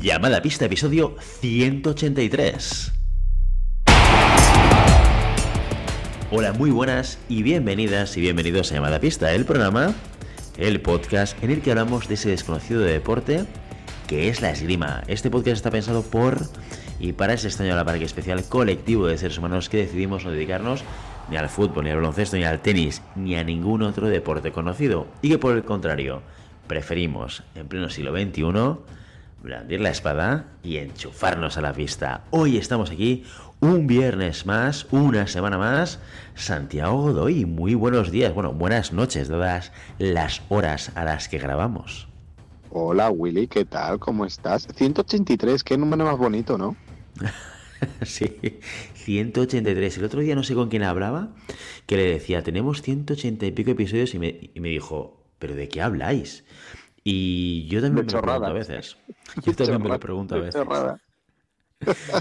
Llamada pista, episodio 183. Hola, muy buenas y bienvenidas y bienvenidos a Llamada Pista, el programa, el podcast en el que hablamos de ese desconocido de deporte que es la esgrima. Este podcast está pensado por y para ese extraño parque especial colectivo de seres humanos que decidimos no dedicarnos ni al fútbol, ni al baloncesto, ni al tenis, ni a ningún otro deporte conocido. Y que por el contrario, preferimos, en pleno siglo XXI, blandir la espada y enchufarnos a la pista. Hoy estamos aquí, un viernes más, una semana más. Santiago Godoy, muy buenos días, bueno, buenas noches, dadas las horas a las que grabamos. Hola Willy, ¿qué tal? ¿Cómo estás? 183, qué número más bonito, ¿no? sí, 183. El otro día no sé con quién hablaba, que le decía, tenemos 180 y pico episodios y me, y me dijo, ¿pero de qué habláis? Y yo también me lo pregunto a veces. Yo también me lo pregunto a veces.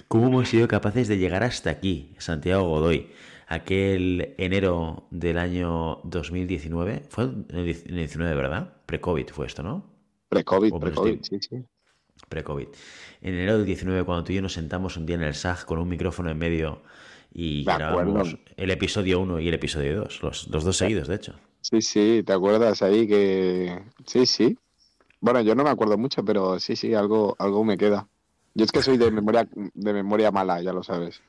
¿Cómo hemos sido capaces de llegar hasta aquí, Santiago Godoy? Aquel enero del año 2019, fue en el 19, ¿verdad? Pre-COVID fue esto, ¿no? Pre-COVID, pre-COVID, sí, sí. Pre-COVID. En enero del 19, cuando tú y yo nos sentamos un día en el SAG con un micrófono en medio y grabamos el episodio 1 y el episodio 2, los, los dos seguidos, de hecho. Sí, sí, ¿te acuerdas ahí que... Sí, sí. Bueno, yo no me acuerdo mucho, pero sí, sí, algo, algo me queda. Yo es que soy de memoria, de memoria mala, ya lo sabes.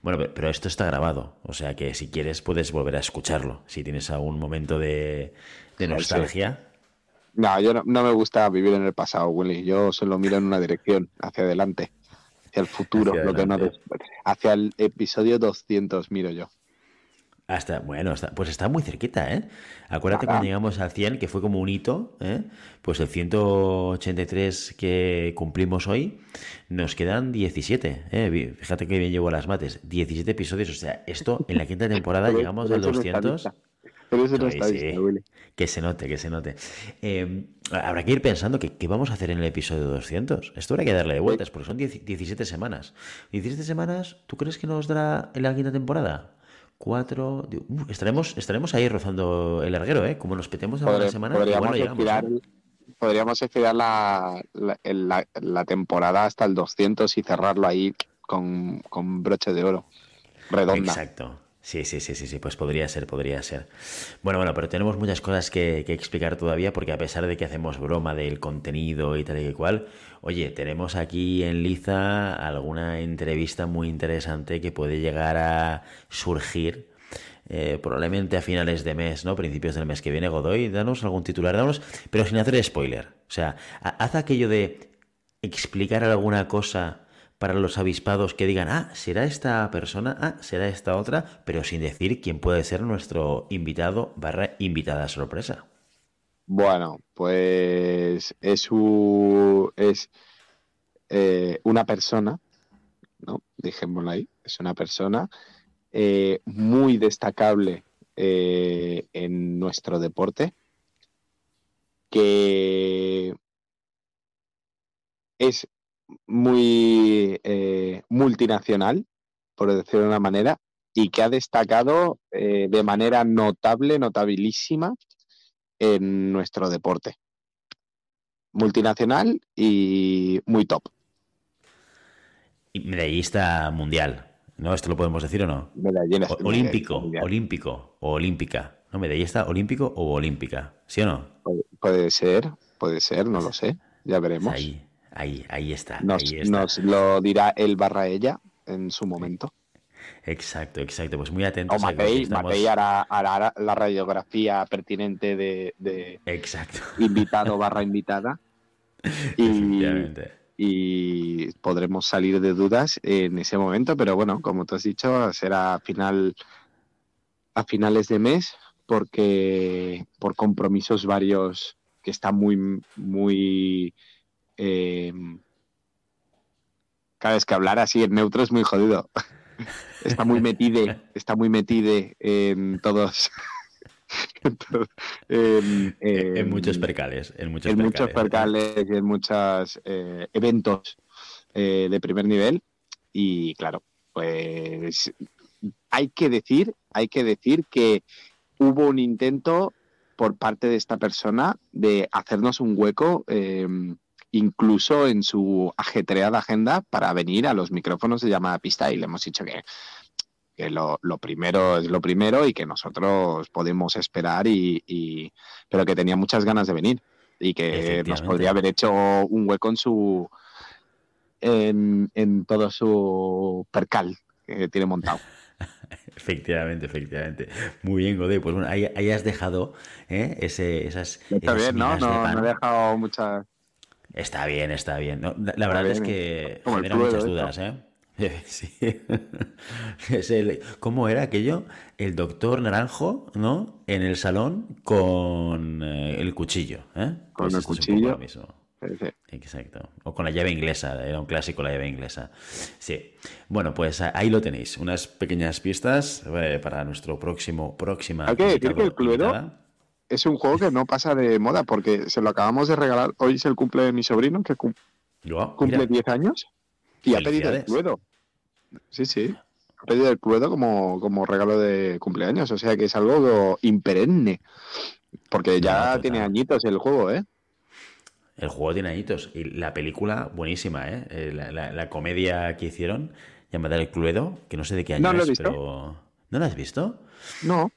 Bueno, pero esto está grabado, o sea que si quieres puedes volver a escucharlo. Si tienes algún momento de, de nostalgia. No, yo no, me gusta vivir en el pasado, Willy. Yo solo miro en una dirección, hacia adelante, hacia el futuro, lo que no hacia el episodio 200 miro yo. Hasta, bueno, pues está muy cerquita, ¿eh? Acuérdate cuando llegamos al 100, que fue como un hito, ¿eh? Pues el 183 que cumplimos hoy, nos quedan 17, ¿eh? Fíjate que bien llevo las mates, 17 episodios, o sea, esto en la quinta temporada llegamos al 200. Pero eso no está sí. Que se note, que se note. Eh, habrá que ir pensando que, qué vamos a hacer en el episodio 200. Esto habrá que darle de vueltas, porque son 17 semanas. 17 semanas, ¿tú crees que nos dará en la quinta temporada? Cuatro. Uh, estaremos, estaremos ahí rozando el larguero, ¿eh? Como nos petemos a una semana. Podríamos, estirar, ¿eh? podríamos estirar la, la, temporada hasta el 200 y cerrarlo ahí con, con broche de oro. Redonda. Exacto. Sí, sí, sí, sí, sí, pues podría ser, podría ser. Bueno, bueno, pero tenemos muchas cosas que, explicar todavía porque a pesar de que hacemos broma del contenido y tal y cual, oye, tenemos aquí en Liza alguna entrevista muy interesante que puede llegar a surgir eh, probablemente a finales de mes, ¿no? Principios del mes que viene, Godoy, danos algún titular, danos, pero sin hacer spoiler. O sea, haz aquello de explicar alguna cosa para los avispados que digan, ah, será esta persona, ah, será esta otra, pero sin decir quién puede ser nuestro invitado barra invitada sorpresa. Bueno, pues es, es eh, una persona, ¿no? Dejémoslo ahí, es una persona eh, muy destacable eh, en nuestro deporte, que es muy eh, multinacional, por decirlo de una manera, y que ha destacado eh, de manera notable, notabilísima en nuestro deporte. Multinacional y muy top. Y medallista mundial, ¿no? ¿Esto lo podemos decir o no? olímpico, olímpico o olímpica. ¿No? Medallista olímpico o olímpica, ¿sí o no? Puede, ser, puede ser, no lo sé. Ya veremos. Ahí, Ahí, ahí está. Nos, lo dirá él barra ella en su momento. Exacto, exacto. Pues muy atentos. O Matei, hará, la radiografía pertinente de, exacto. invitado barra invitada. Y, y podremos salir de dudas en ese momento, pero bueno, como tú has dicho, será a final a finales de mes porque por compromisos varios que están muy muy eh, cada vez que hablar así en neutro es muy jodido. está muy metido, está muy metido en todos. en, muchos percales, en muchos percales, y en muchos eh, eventos eh, de primer nivel. Y claro, pues hay que decir, hay que decir que hubo un intento por parte de esta persona de hacernos un hueco incluso en su ajetreada agenda para venir a los micrófonos de llamada pista y le hemos dicho que, lo, primero es lo primero y que nosotros podemos esperar y, pero que tenía muchas ganas de venir y que nos podría haber hecho un hueco en su en, en todo su percal que tiene montado. Efectivamente, efectivamente. Muy bien, Godé. Pues bueno, ahí, has dejado ¿eh? Ese, esas. Está bien, ¿no? No, no, he dejado muchas. Está bien, está bien. la verdad es que genera muchas dudas, ¿eh? Sí. es el, ¿Cómo era aquello? El doctor Naranjo, ¿no? En el salón con eh, el cuchillo. ¿eh? Con pues el cuchillo. Exacto. O con la llave inglesa, era un clásico la llave inglesa. Sí. Bueno, pues ahí lo tenéis. Unas pequeñas pistas eh, para nuestro próximo, próxima. Hay que decir que el Cluedo es un juego que no pasa de moda porque se lo acabamos de regalar. Hoy es el cumple de mi sobrino que cumple 10 años y ha pedido el Cluedo. Sí, sí. Ha pedido el Cluedo como, como regalo de cumpleaños. O sea que es algo imperenne. Porque ya tiene añitos el juego, ¿eh? El juego tiene añitos. Y la película, buenísima, ¿eh? eh la, comedia que hicieron, llamada El Cluedo, que no sé de qué año es, pero. ¿No la has visto? No.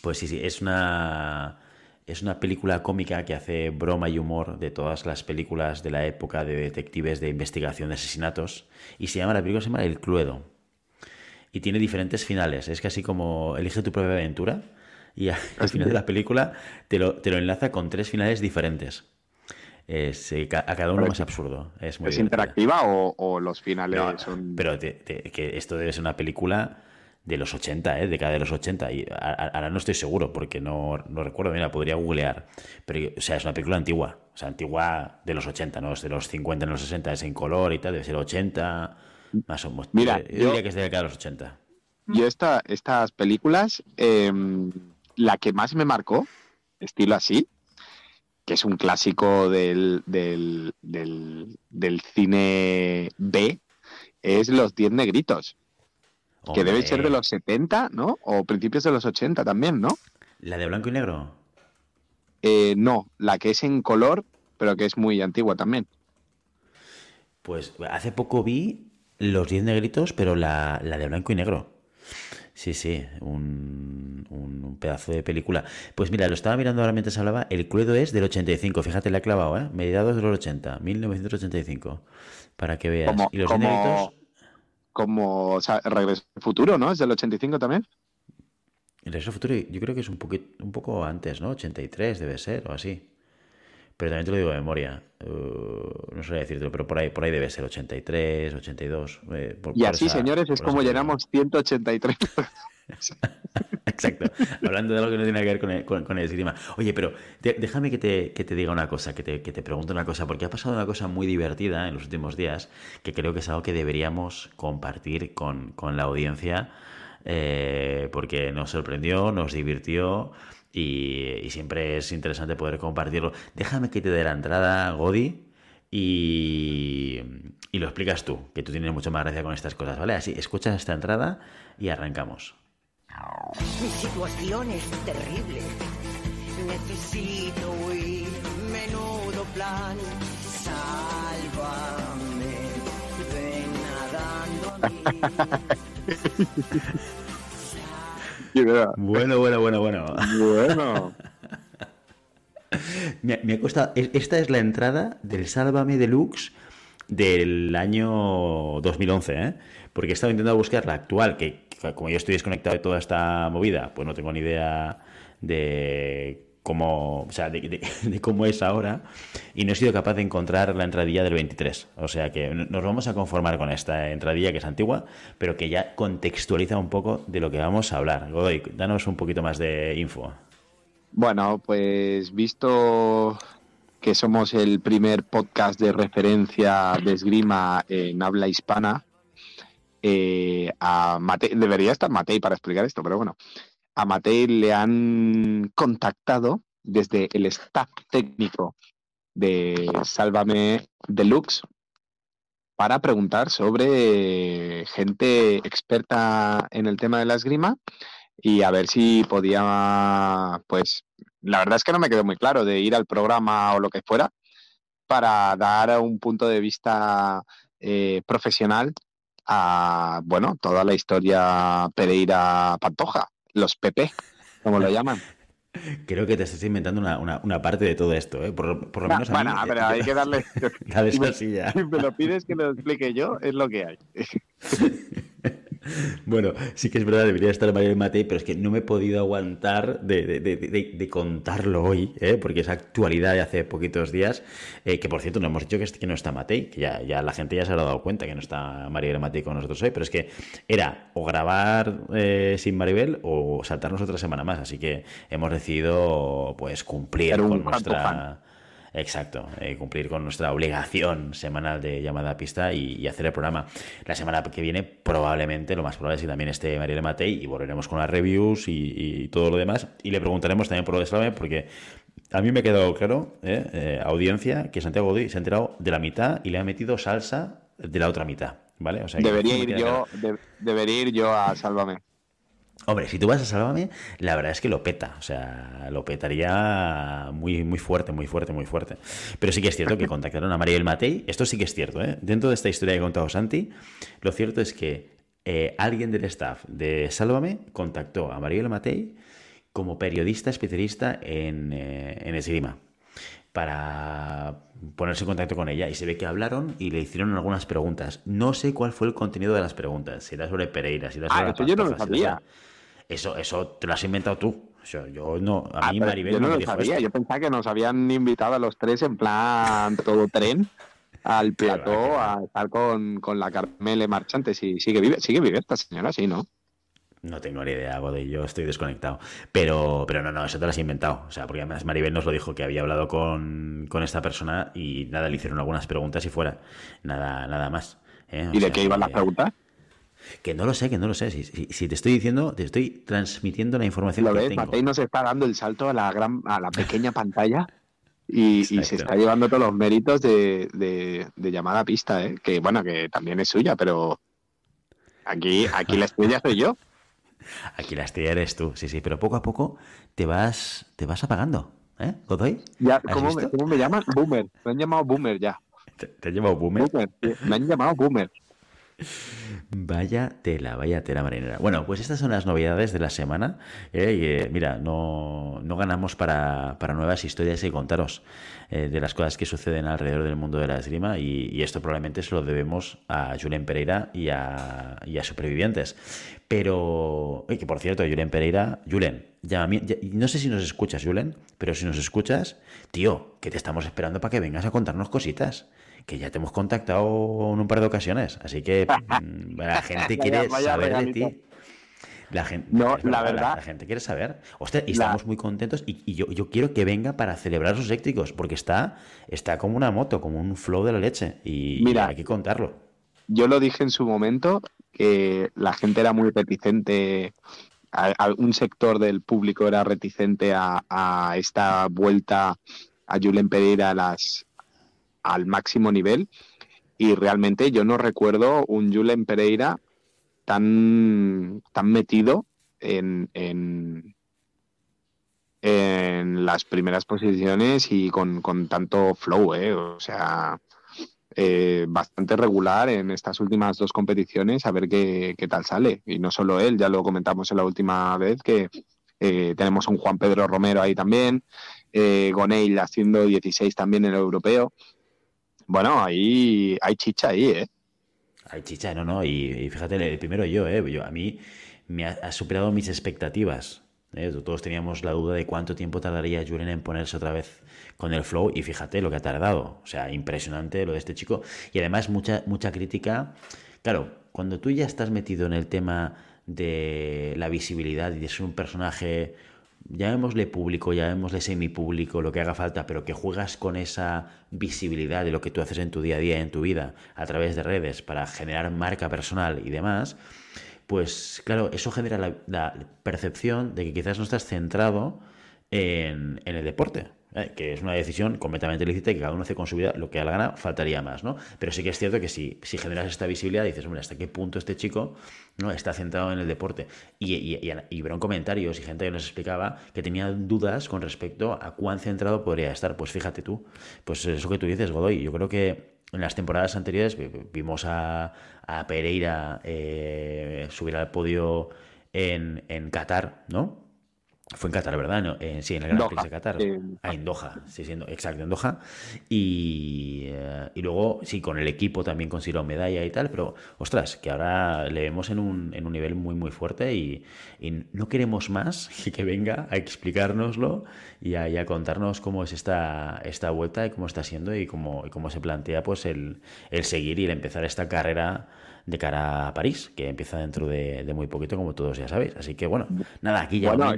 Pues sí, sí, es una. Es una película cómica que hace broma y humor de todas las películas de la época de detectives de investigación de asesinatos. Y se llama, la película se llama El Cluedo. Y tiene diferentes finales. Es casi como Elige tu propia aventura. Y al ah, final de la película te lo, te lo enlaza con tres finales diferentes. Es, eh, a cada uno más absurdo. ¿Es, muy interactiva o, los finales son.? Pero que esto debe ser una película de los 80, ¿eh? década de los 80. Y ahora no estoy seguro porque no, no recuerdo, mira, podría googlear. Pero, o sea, es una película antigua. O sea, antigua de los 80, no es de los 50, en los 60, es en color y tal, debe ser 80, más o menos. Mira, yo, diría que es de década de los 80. Yo esta, estas películas, em, la que más me marcó, estilo así, que es un clásico del, del, del, cine B, es Los Diez Negritos. Que debe ser de los 70, ¿no? O principios de los 80 también, ¿no? ¿La de blanco y negro? Eh, no, la que es en color, pero que es muy antigua también. Pues hace poco vi Los Diez Negritos, pero la, la de blanco y negro. Sí, sí, un, un, pedazo de película. Pues mira, lo estaba mirando ahora mientras hablaba. El Cluedo es del 85, fíjate, le ha clavado, ¿eh? Mediados de los 80, 1985. Para que veas. Como, y los como, como o sea, Regreso al Futuro, ¿no? ¿Es del 85 también? El Regreso al Futuro, yo creo que es un, poquito, un poco antes, ¿no? 83 debe ser, o así. Pero también te lo digo de memoria. Uh, no sé decirte, pero por ahí, por ahí debe ser 83, 82. Eh, y así, señores, es como llenamos 183. Exacto. Hablando de algo que no tiene que ver con el, con. Oye, pero déjame que te, diga una cosa, que te, que te pregunte una cosa, porque ha pasado una cosa muy divertida en los últimos días, que creo que es algo que deberíamos compartir con, con la audiencia, eh, porque nos sorprendió, nos divirtió y, siempre es interesante poder compartirlo. Déjame que te dé la entrada, Godi, y, y, lo explicas tú, que tú tienes mucho más gracia con estas cosas, ¿vale? Así, escuchas esta entrada y arrancamos. Mi situación es terrible. Necesito huir, menudo plan. Sálvame, ven nadando. Bueno, bueno, bueno, bueno. Bueno. me, ha costado. Esta es la entrada del Sálvame Deluxe del año 2011, ¿eh? Porque he estado intentando buscar la actual, que como yo estoy desconectado de toda esta movida, pues no tengo ni idea de cómo, o sea, de, cómo es ahora y no he sido capaz de encontrar la entradilla del 23. O sea que nos vamos a conformar con esta entradilla que es antigua, pero que ya contextualiza un poco de lo que vamos a hablar. Godoy, danos un poquito más de info. Bueno, pues visto que somos el primer podcast de referencia de esgrima en habla hispana, eh, a debería estar Matei para explicar esto, pero bueno, a Matei le han contactado desde el staff técnico de Sálvame Deluxe para preguntar sobre gente experta en el tema de la esgrima y a ver si podía, pues, la verdad es que no me quedó muy claro de ir al programa o lo que fuera para dar un punto de vista eh, profesional a, bueno, toda la historia Pereira Pantoja, los PP, como lo llaman. Creo que te estás inventando una, parte de todo esto, ¿eh? Por, lo menos a bueno, pero hay que darle... Dale si me lo pides que lo explique yo, es lo que hay. Bueno, sí que es verdad, debería estar María Matei, pero es que no me he podido aguantar de, contarlo hoy, ¿eh? porque es actualidad de hace poquitos días, eh, que por cierto no hemos dicho que, no está Matei, que ya, ya, la gente ya se ha dado cuenta que no está María Matei con nosotros hoy, pero es que era o grabar eh, sin Maribel o saltarnos otra semana más, así que hemos decidido pues cumplir con nuestra... Exacto, eh, cumplir con nuestra obligación semanal de llamada a pista y, hacer el programa. La semana que viene probablemente, lo más probable es que también esté Mariela Matei y volveremos con las reviews y, todo lo demás. Y le preguntaremos también por lo de Slave porque a mí me ha quedado claro, eh, eh, audiencia, que Santiago Godoy se ha enterado de la mitad y le ha metido salsa de la otra mitad. ¿Vale? debería, ir yo, debería ir yo a Sálvame. Hombre, si tú vas a Sálvame, la verdad es que lo peta. O sea, lo petaría muy, muy fuerte, muy fuerte, muy fuerte. Pero sí que es cierto que contactaron a Mariel Matei. Esto sí que es cierto, ¿eh? Dentro de esta historia que ha contado Santi, lo cierto es que eh, alguien del staff de Sálvame contactó a Mariel Matei como periodista especialista en, eh, en esgrima para ponerse en contacto con ella y se ve que hablaron y le hicieron algunas preguntas. No sé cuál fue el contenido de las preguntas, si era sobre Pereira, si era ah, sobre... Ah, yo no lo sabía. Eso, eso te lo has inventado tú. yo no, a ah, mí Maribel yo no, lo sabía. Yo pensaba que nos habían invitado a los tres en plan todo tren al plató a estar con, con la Carmele Marchante. Si sigue vive, sigue vive esta señora, sí, ¿no? No tengo ni idea, de yo estoy desconectado. Pero, pero no, no, eso te lo has inventado. O sea, porque además Maribel nos lo dijo que había hablado con, esta persona y nada, le hicieron algunas preguntas y fuera. Nada, nada más. ¿eh? ¿Y de qué iban las preguntas? Que no lo sé, que no lo sé. Si, te estoy diciendo, te estoy transmitiendo la información ¿Lo que ves? tengo. Matei nos está dando el salto a la gran, a la pequeña pantalla y, se está llevando todos los méritos de, de, llamada a pista, ¿eh? que bueno, que también es suya, pero aquí, aquí la estrella soy yo. Aquí la estrella eres tú, sí, sí, pero poco a poco te vas, te vas apagando, ¿eh, Godoy? Ya, ¿cómo, me, ¿cómo, me, llaman? Boomer. Me han llamado Boomer ya. ¿Te, han llamado Boomer? Me han llamado Boomer. Vaya tela, vaya tela marinera. Bueno, pues estas son las novedades de la semana. ¿eh? Eh, mira, no, no ganamos para, para, nuevas historias y contaros eh, de las cosas que suceden alrededor del mundo de la esgrima y, esto probablemente se lo debemos a Julen Pereira y a, a Supervivientes. Pero, que por cierto, Julen Pereira, Julen, no sé si nos escuchas, Julen, pero si nos escuchas, tío, que te estamos esperando para que vengas a contarnos cositas que ya te hemos contactado en un par de ocasiones, así que mm, la gente quiere saber de ti. La gente, no, la verdad. La, gente quiere saber. Hostia, y estamos muy contentos. Y, yo, yo, quiero que venga para celebrar sus éxitos, porque está, está como una moto, como un flow de la leche. Y, Mira, hay que contarlo. Yo lo dije en su momento, que la gente era muy reticente, un sector del público era reticente a, a esta vuelta a Julen Pereira a las, al máximo nivel y realmente yo no recuerdo un Julen Pereira tan, tan metido en, en, las primeras posiciones y con, tanto flow, ¿eh? o sea, eh, bastante regular en estas últimas dos competiciones, a ver qué, tal sale. Y no solo él, ya lo comentamos en la última vez, que eh, tenemos un Juan Pedro Romero ahí también, eh, Goneil haciendo 16 también en el europeo. Bueno, ahí hay chicha ahí, ¿eh? Hay chicha, no, no. Y, fíjate, primero yo, ¿eh? Yo, a mí me ha, superado mis expectativas. ¿eh? Todos teníamos la duda de cuánto tiempo tardaría Julen en ponerse otra vez con el flow. Y fíjate lo que ha tardado. O sea, impresionante lo de este chico. Y además, mucha, mucha crítica. Claro, cuando tú ya estás metido en el tema de la visibilidad y de ser un personaje llamémosle público, llamémosle semipúblico, lo que haga falta, pero que juegas con esa visibilidad de lo que tú haces en tu día a día, en tu vida, a través de redes, para generar marca personal y demás, pues claro, eso genera la, percepción de que quizás no estás centrado en, el deporte. Eh, que es una decisión completamente lícita y que cada uno hace con su vida lo que da la gana, faltaría más, ¿no? Pero sí que es cierto que si, si generas esta visibilidad, dices, hombre, ¿hasta qué punto este chico no está centrado en el deporte? Y, y, y, comentarios y gente que nos explicaba que tenía dudas con respecto a cuán centrado podría estar. Pues fíjate tú, pues eso que tú dices, Godoy, yo creo que en las temporadas anteriores vimos a, Pereira eh, subir al podio en, en Qatar, ¿no? Fue en Qatar, ¿verdad? sí, en el Gran Prix de Qatar. Ah, en Doha, sí, siendo, exacto, en Doha. Y, eh, y, luego, sí, con el equipo también consiguió medalla y tal, pero ostras, que ahora le vemos en un, en un nivel muy, muy fuerte y, no queremos más que venga a explicárnoslo y a, contarnos cómo es esta, esta vuelta y cómo está siendo y cómo, y cómo se plantea pues el, el seguir y el empezar esta carrera de cara a París, que empieza dentro de, muy poquito, como todos ya sabéis. Así que bueno, nada, aquí ya bueno,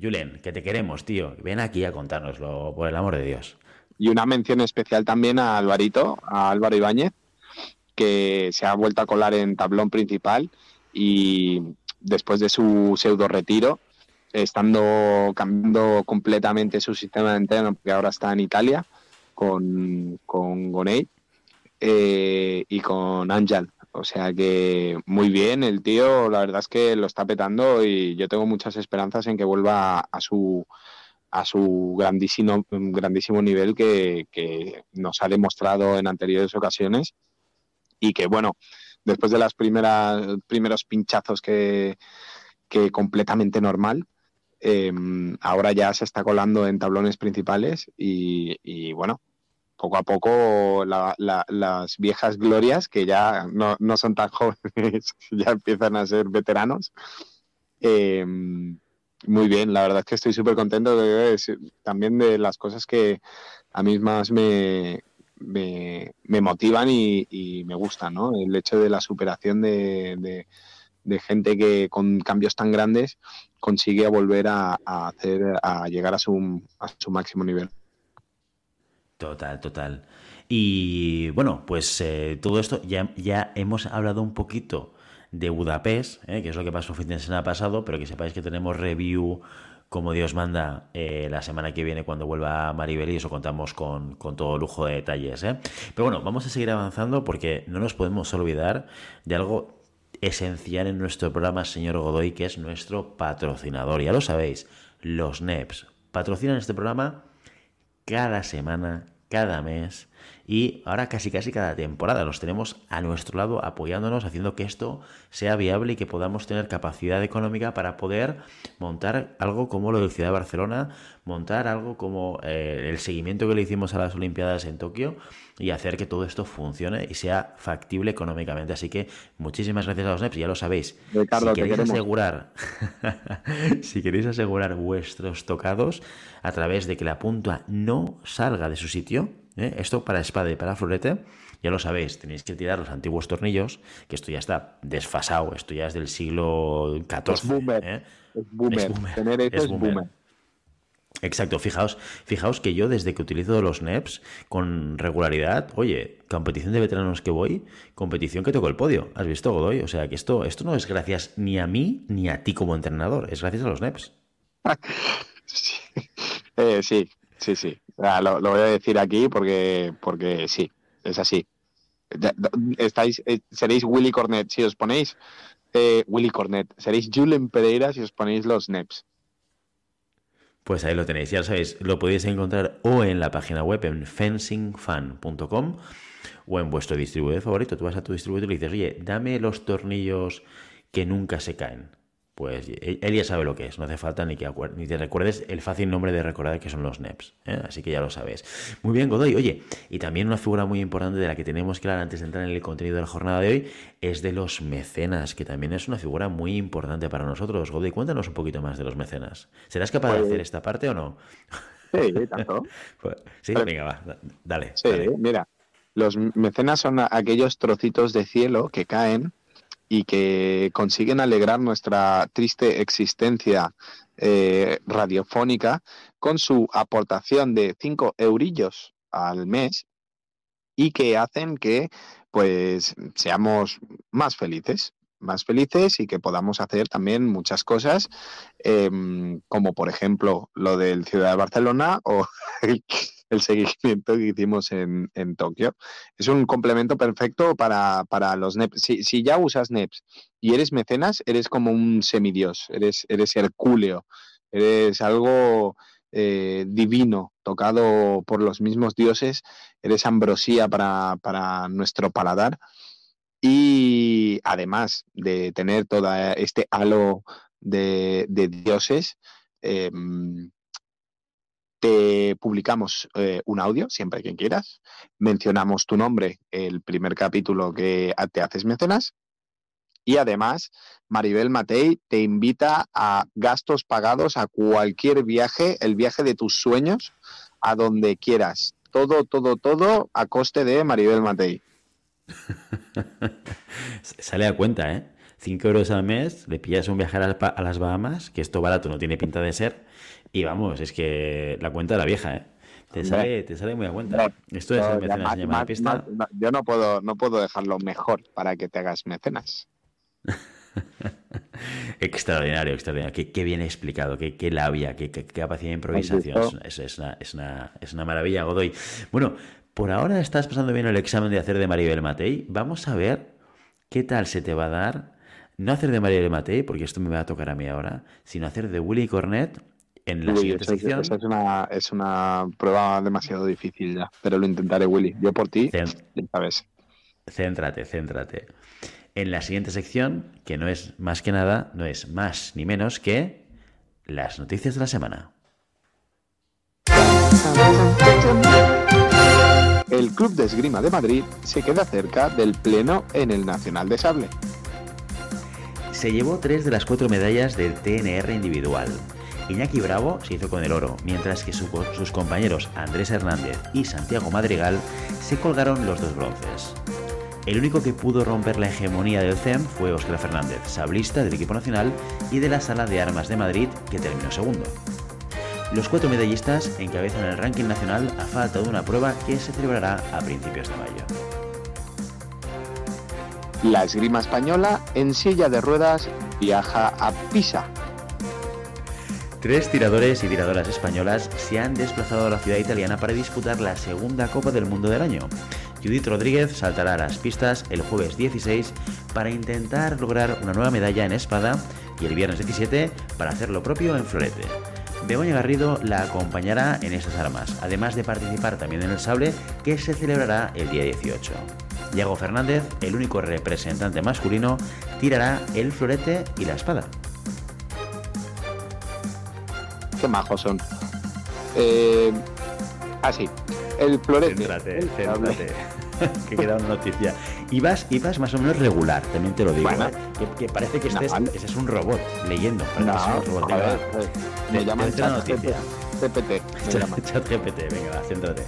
Julen, que te queremos, tío. Ven aquí a contárnoslo, por el amor de Dios. Y una mención especial también a Alvarito, a Álvaro Ibáñez, que se ha vuelto a colar en tablón principal y después de su pseudo retiro, estando cambiando completamente su sistema de entreno, porque ahora está en Italia con, con Gonei eh, y con Ángel. O sea que muy bien, el tío la verdad es que lo está petando y yo tengo muchas esperanzas en que vuelva a su a su grandísimo grandísimo nivel que, nos ha demostrado en anteriores ocasiones. Y que bueno después de las primeras primeros pinchazos que, que completamente normal em, ahora ya se está colando en tablones principales y, y bueno poco a poco las viejas glorias, que ya no, son tan jóvenes, ya empiezan a ser veteranos. Eh, muy bien, la verdad es que estoy súper contento de, también de las cosas que a mí más me, me, motivan y, me gustan, ¿no? El hecho de la superación de, gente que con cambios tan grandes consigue volver a, hacer, a llegar a su, a su máximo nivel. Total, total. Y bueno, pues eh, todo esto ya, ya hemos hablado un poquito de Budapest, eh, que es lo que pasó el fin de semana pasado, pero que sepáis que tenemos review como Dios manda eh, la semana que viene cuando vuelva Maribel y os contamos con, con, todo lujo de detalles. Pero bueno, vamos a seguir avanzando porque no nos podemos olvidar de algo esencial en nuestro programa, señor Godoy, que es nuestro patrocinador. Ya lo sabéis, los NEPs patrocinan este programa cada semana, cada mes y ahora casi casi cada temporada. Los tenemos a nuestro lado apoyándonos, haciendo que esto sea viable y que podamos tener capacidad económica para poder montar algo como lo de Ciudad de Barcelona, montar algo como eh, el seguimiento que le hicimos a las Olimpiadas en Tokio y hacer que todo esto funcione y sea factible económicamente. Así que muchísimas gracias a los NEPs, ya lo sabéis. si queréis asegurar, si queréis asegurar vuestros tocados a través de que la punta no salga de su sitio, ¿eh? esto para espada y para florete, ya lo sabéis, tenéis que tirar los antiguos tornillos, que esto ya está desfasado, esto ya es del siglo XIV. Es boomer. ¿eh? Es boomer. Tener es boomer. Exacto, fijaos, fijaos que yo desde que utilizo los NEPs con regularidad, oye, competición de veteranos que voy, competición que toco el podio. ¿Has visto, Godoy? O sea que esto, esto no es gracias ni a mí ni a ti como entrenador, es gracias a los NEPs. sí, eh, sí, sí, sí. Lo, voy a decir aquí porque, porque sí, es así. Estáis, eh, seréis Willy Cornet si os ponéis eh, Willy Cornet, seréis Julen Pereira si os ponéis los NEPs. Pues ahí lo tenéis, ya lo sabéis, lo podéis encontrar o en la página web en fencingfan.com o en vuestro distribuidor favorito. Tú vas a tu distribuidor y le dices, oye, dame los tornillos que nunca se caen pues él ya sabe lo que es, no hace falta ni que ni te recuerdes el fácil nombre de recordar que son los NEPs, ¿eh? así que ya lo sabes. Muy bien, Godoy, oye, y también una figura muy importante de la que tenemos que hablar antes de entrar en el contenido de la jornada de hoy es de los mecenas, que también es una figura muy importante para nosotros. Godoy, cuéntanos un poquito más de los mecenas. ¿Serás capaz de pues hacer esta parte o no? Sí, tanto. Pues, sí, venga, va, dale. Sí, mira, los mecenas son aquellos trocitos de cielo que caen y que consiguen alegrar nuestra triste existencia eh, radiofónica con su aportación de 5 eurillos al mes y que hacen que pues seamos más felices. Más felices y que podamos hacer también muchas cosas, em, como por ejemplo lo del Ciudad de Barcelona o el, seguimiento que hicimos en, en, Tokio. Es un complemento perfecto para, para los NEPs. Si, si, ya usas NEPs y eres mecenas, eres como un semidios, eres, eres hercúleo, eres algo eh, divino, tocado por los mismos dioses, eres ambrosía para, para nuestro paladar. Y además de tener todo este halo de, dioses, em, te publicamos eh, un audio, siempre que quieras. Mencionamos tu nombre, el primer capítulo que te haces mecenas. Y además, Maribel Matei te invita a gastos pagados a cualquier viaje, el viaje de tus sueños, a donde quieras. Todo, todo, todo a coste de Maribel Matei. Sale a cuenta, ¿eh? 5 euros al mes, le pillas un viaje a las Bahamas, que esto barato no tiene pinta de ser, y vamos, es que la cuenta de la vieja, ¿eh? Te sale, te sale muy a cuenta. Esto es el mecenas pista. yo no puedo, no puedo dejarlo mejor para que te hagas mecenas. extraordinario, extraordinario. Qué, bien explicado, qué, qué labia, qué, capacidad de improvisación. Es, es, una, es, una, es una maravilla, Godoy. Bueno, por ahora estás pasando bien el examen de hacer de Maribel Matei. Vamos a ver qué tal se te va a dar. No hacer de Maribel Matei, porque esto me va a tocar a mí ahora, sino hacer de Willy Cornet en la siguiente sección. es, una, es una prueba demasiado difícil ya, pero lo intentaré, Willy. Yo por ti, ya sabes. Céntrate, céntrate. En la siguiente sección, que no es más que nada, no es más ni menos que las noticias de la semana. El Club de Esgrima de Madrid se queda cerca del pleno en el Nacional de Sable. Se llevó tres de las cuatro medallas del TNR individual. Iñaki Bravo se hizo con el oro, mientras que sus compañeros Andrés Hernández y Santiago Madrigal se colgaron los dos bronces. El único que pudo romper la hegemonía del CEM fue Óscar Fernández, sablista del equipo nacional y de la Sala de Armas de Madrid, que terminó segundo. Los cuatro medallistas encabezan el ranking nacional a falta de una prueba que se celebrará a principios de mayo. La esgrima española en silla de ruedas viaja a Pisa. Tres tiradores y tiradoras españolas se han desplazado a la ciudad italiana para disputar la segunda Copa del Mundo del año. Judith Rodríguez saltará a las pistas el jueves 16 para intentar lograr una nueva medalla en espada y el viernes 17 para hacer lo propio en florete. Begoña Garrido la acompañará en estas armas, además de participar también en el sable que se celebrará el día 18. Diego Fernández, el único representante masculino, tirará el florete y la espada. Qué majos son. Eh, así, el florete. Céntrate, céntrate. que queda una noticia. Y vas, y vas más o menos regular, también te lo digo. ¿eh? Que, parece que ese es un robot leyendo. No, es un robot. Joder, me llaman chat noticia. GPT. Chat GPT, venga, céntrate.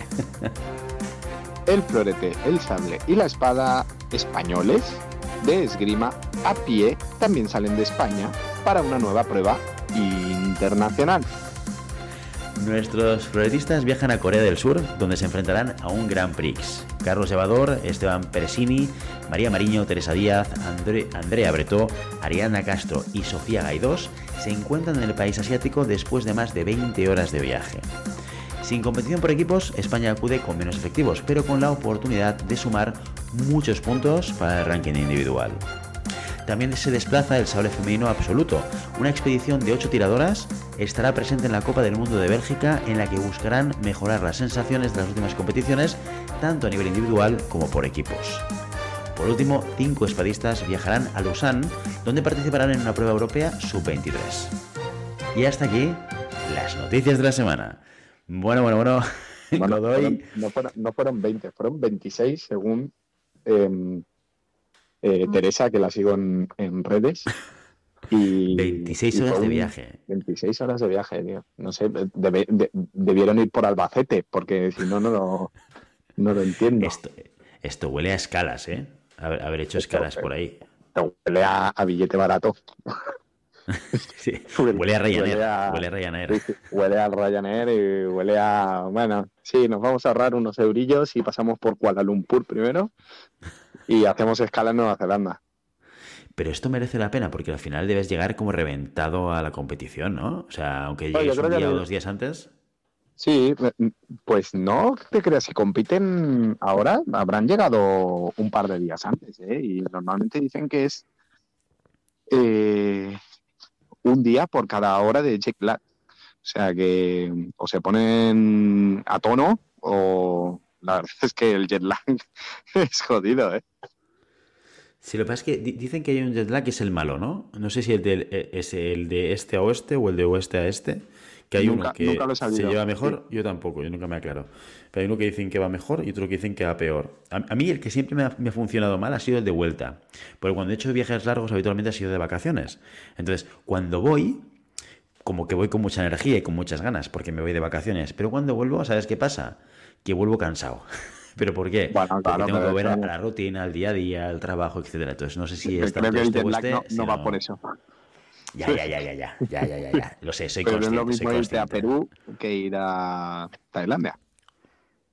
El florete, el sable y la espada españoles de esgrima a pie también salen de España para una nueva prueba internacional. Nuestros floretistas viajan a Corea del Sur, donde se enfrentarán a un Grand Prix. Carlos Llevador, Esteban Peresini, María Mariño, Teresa Díaz, Andrea Bretó, Ariana Castro y Sofía Gaidós se encuentran en el país asiático después de más de 20 horas de viaje. Sin competición por equipos, España acude con menos efectivos, pero con la oportunidad de sumar muchos puntos para el ranking individual. También se desplaza el sable femenino absoluto. Una expedición de 8 tiradoras estará presente en la Copa del Mundo de Bélgica en la que buscarán mejorar las sensaciones de las últimas competiciones, tanto a nivel individual como por equipos. Por último, cinco espadistas viajarán a Lausanne, donde participarán en una prueba europea sub-23. Y hasta aquí las noticias de la semana. Bueno, bueno, bueno. no, fueron, 20, fueron 26 según em, eh, Teresa, que la sigo en, redes. Y, 26 horas de viaje. 26 horas de viaje, tío. No sé, debieron ir por Albacete, porque si no, no lo, no lo entiendo. Esto, huele a escalas, ¿eh? Haber, hecho escalas por ahí. huele a, billete barato. sí, huele a Ryanair. Huele a, huele a Ryanair. huele al Ryanair y huele a. Bueno, sí, nos vamos a ahorrar unos eurillos y pasamos por Kuala Lumpur primero y hacemos escala en Nueva Zelanda. Pero esto merece la pena porque al final debes llegar como reventado a la competición, ¿no? O sea, aunque llegues un día o dos días antes. Sí, pues no te creas, si compiten ahora, habrán llegado un par de días antes, ¿eh? Y normalmente dicen que es eh, un día por cada hora de jet lag. O sea que o se ponen a tono o la verdad es que el jet lag es jodido, ¿eh? Sí, lo que pasa es que dicen que hay un jet lag que es el malo, ¿no? No sé si el de, eh, es el de este a oeste o el de oeste a este. Que hay uno que se lleva mejor, yo tampoco, yo nunca me aclaro. Pero hay uno que dicen que va mejor y otro que dicen que va peor. A, mí el que siempre me ha, funcionado mal ha sido el de vuelta. Porque cuando he hecho viajes largos habitualmente ha sido de vacaciones. Entonces, cuando voy, como que voy con mucha energía y con muchas ganas, porque me voy de vacaciones. Pero cuando vuelvo, ¿sabes qué pasa? Que vuelvo cansado. ¿Pero por qué? Porque tengo que volver a la rutina, al día a día, al trabajo, etcétera. Entonces no sé si está Creo que el jet lag no, va por eso. Ya, ya, ya, ya, ya, ya, ya, ya, Lo sé, soy Pero consciente. Pero es lo mismo irte a Perú que ir a Tailandia.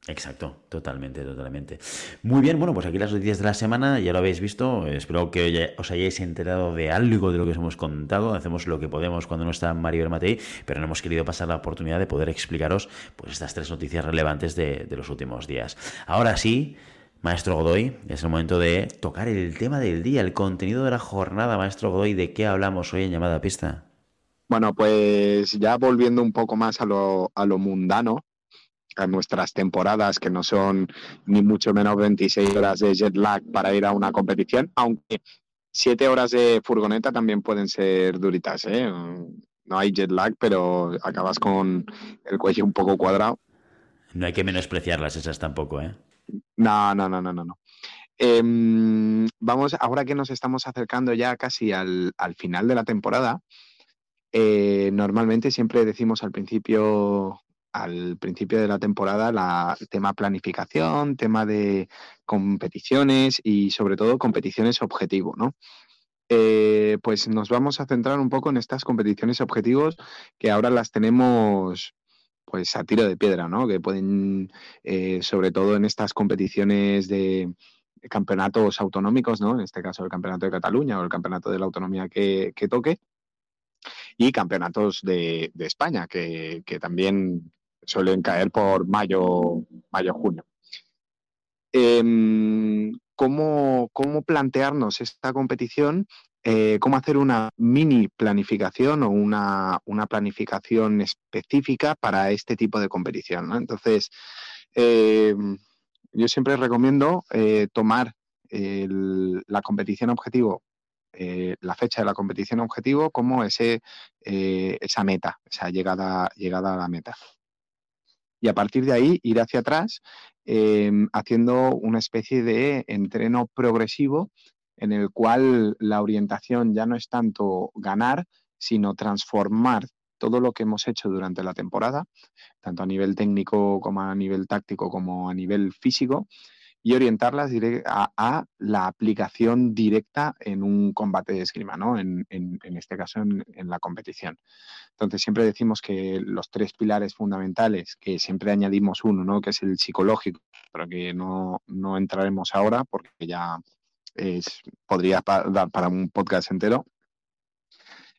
Exacto, totalmente, totalmente. Muy bien, bueno, pues aquí las noticias de la semana, ya lo habéis visto, espero que os hayáis enterado de algo de lo que os hemos contado, hacemos lo que podemos cuando no está Mario Matei, pero no hemos querido pasar la oportunidad de poder explicaros pues estas tres noticias relevantes de los últimos días. Ahora sí, Maestro Godoy, es el momento de tocar el tema del día, el contenido de la jornada, Maestro Godoy, ¿de qué hablamos hoy en llamada pista? Bueno, pues ya volviendo un poco más a lo, a lo mundano, a nuestras temporadas, que no son ni mucho menos 26 horas de jet lag para ir a una competición, aunque 7 horas de furgoneta también pueden ser duritas. ¿eh? No hay jet lag, pero acabas con el cuello un poco cuadrado. No hay que menospreciarlas esas tampoco, ¿eh? No, no, no, no, no. no. Em, vamos, ahora que nos estamos acercando ya casi al, final de la temporada, eh, normalmente siempre decimos al principio, al principio de la temporada, la, el tema planificación, tema de competiciones y sobre todo competiciones objetivo, ¿no? Eh, pues nos vamos a centrar un poco en estas competiciones objetivos que ahora las tenemos pues a tiro de piedra, ¿no? Que pueden, eh, sobre todo en estas competiciones de campeonatos autonómicos, ¿no? En este caso el campeonato de Cataluña o el campeonato de la autonomía que, toque, y campeonatos de, España, que, también suelen caer por mayo, mayo junio. Em, ¿cómo, ¿Cómo plantearnos esta competición eh, cómo hacer una mini planificación o una, planificación específica para este tipo de competición. Entonces, eh, yo siempre recomiendo eh, tomar la competición objetivo, la fecha de la competición objetivo como ese, esa meta, esa llegada, llegada a la meta. Y a partir de ahí ir hacia atrás haciendo una especie de entreno progresivo en el cual la orientación ya no es tanto ganar, sino transformar todo lo que hemos hecho durante la temporada, tanto a nivel técnico como a nivel táctico como a nivel físico, y orientarlas a, la aplicación directa en un combate de esgrima, ¿no? en, este caso en, la competición. Entonces siempre decimos que los tres pilares fundamentales, que siempre añadimos uno, ¿no? que es el psicológico, pero que no, no entraremos ahora porque ya podría dar para un podcast entero.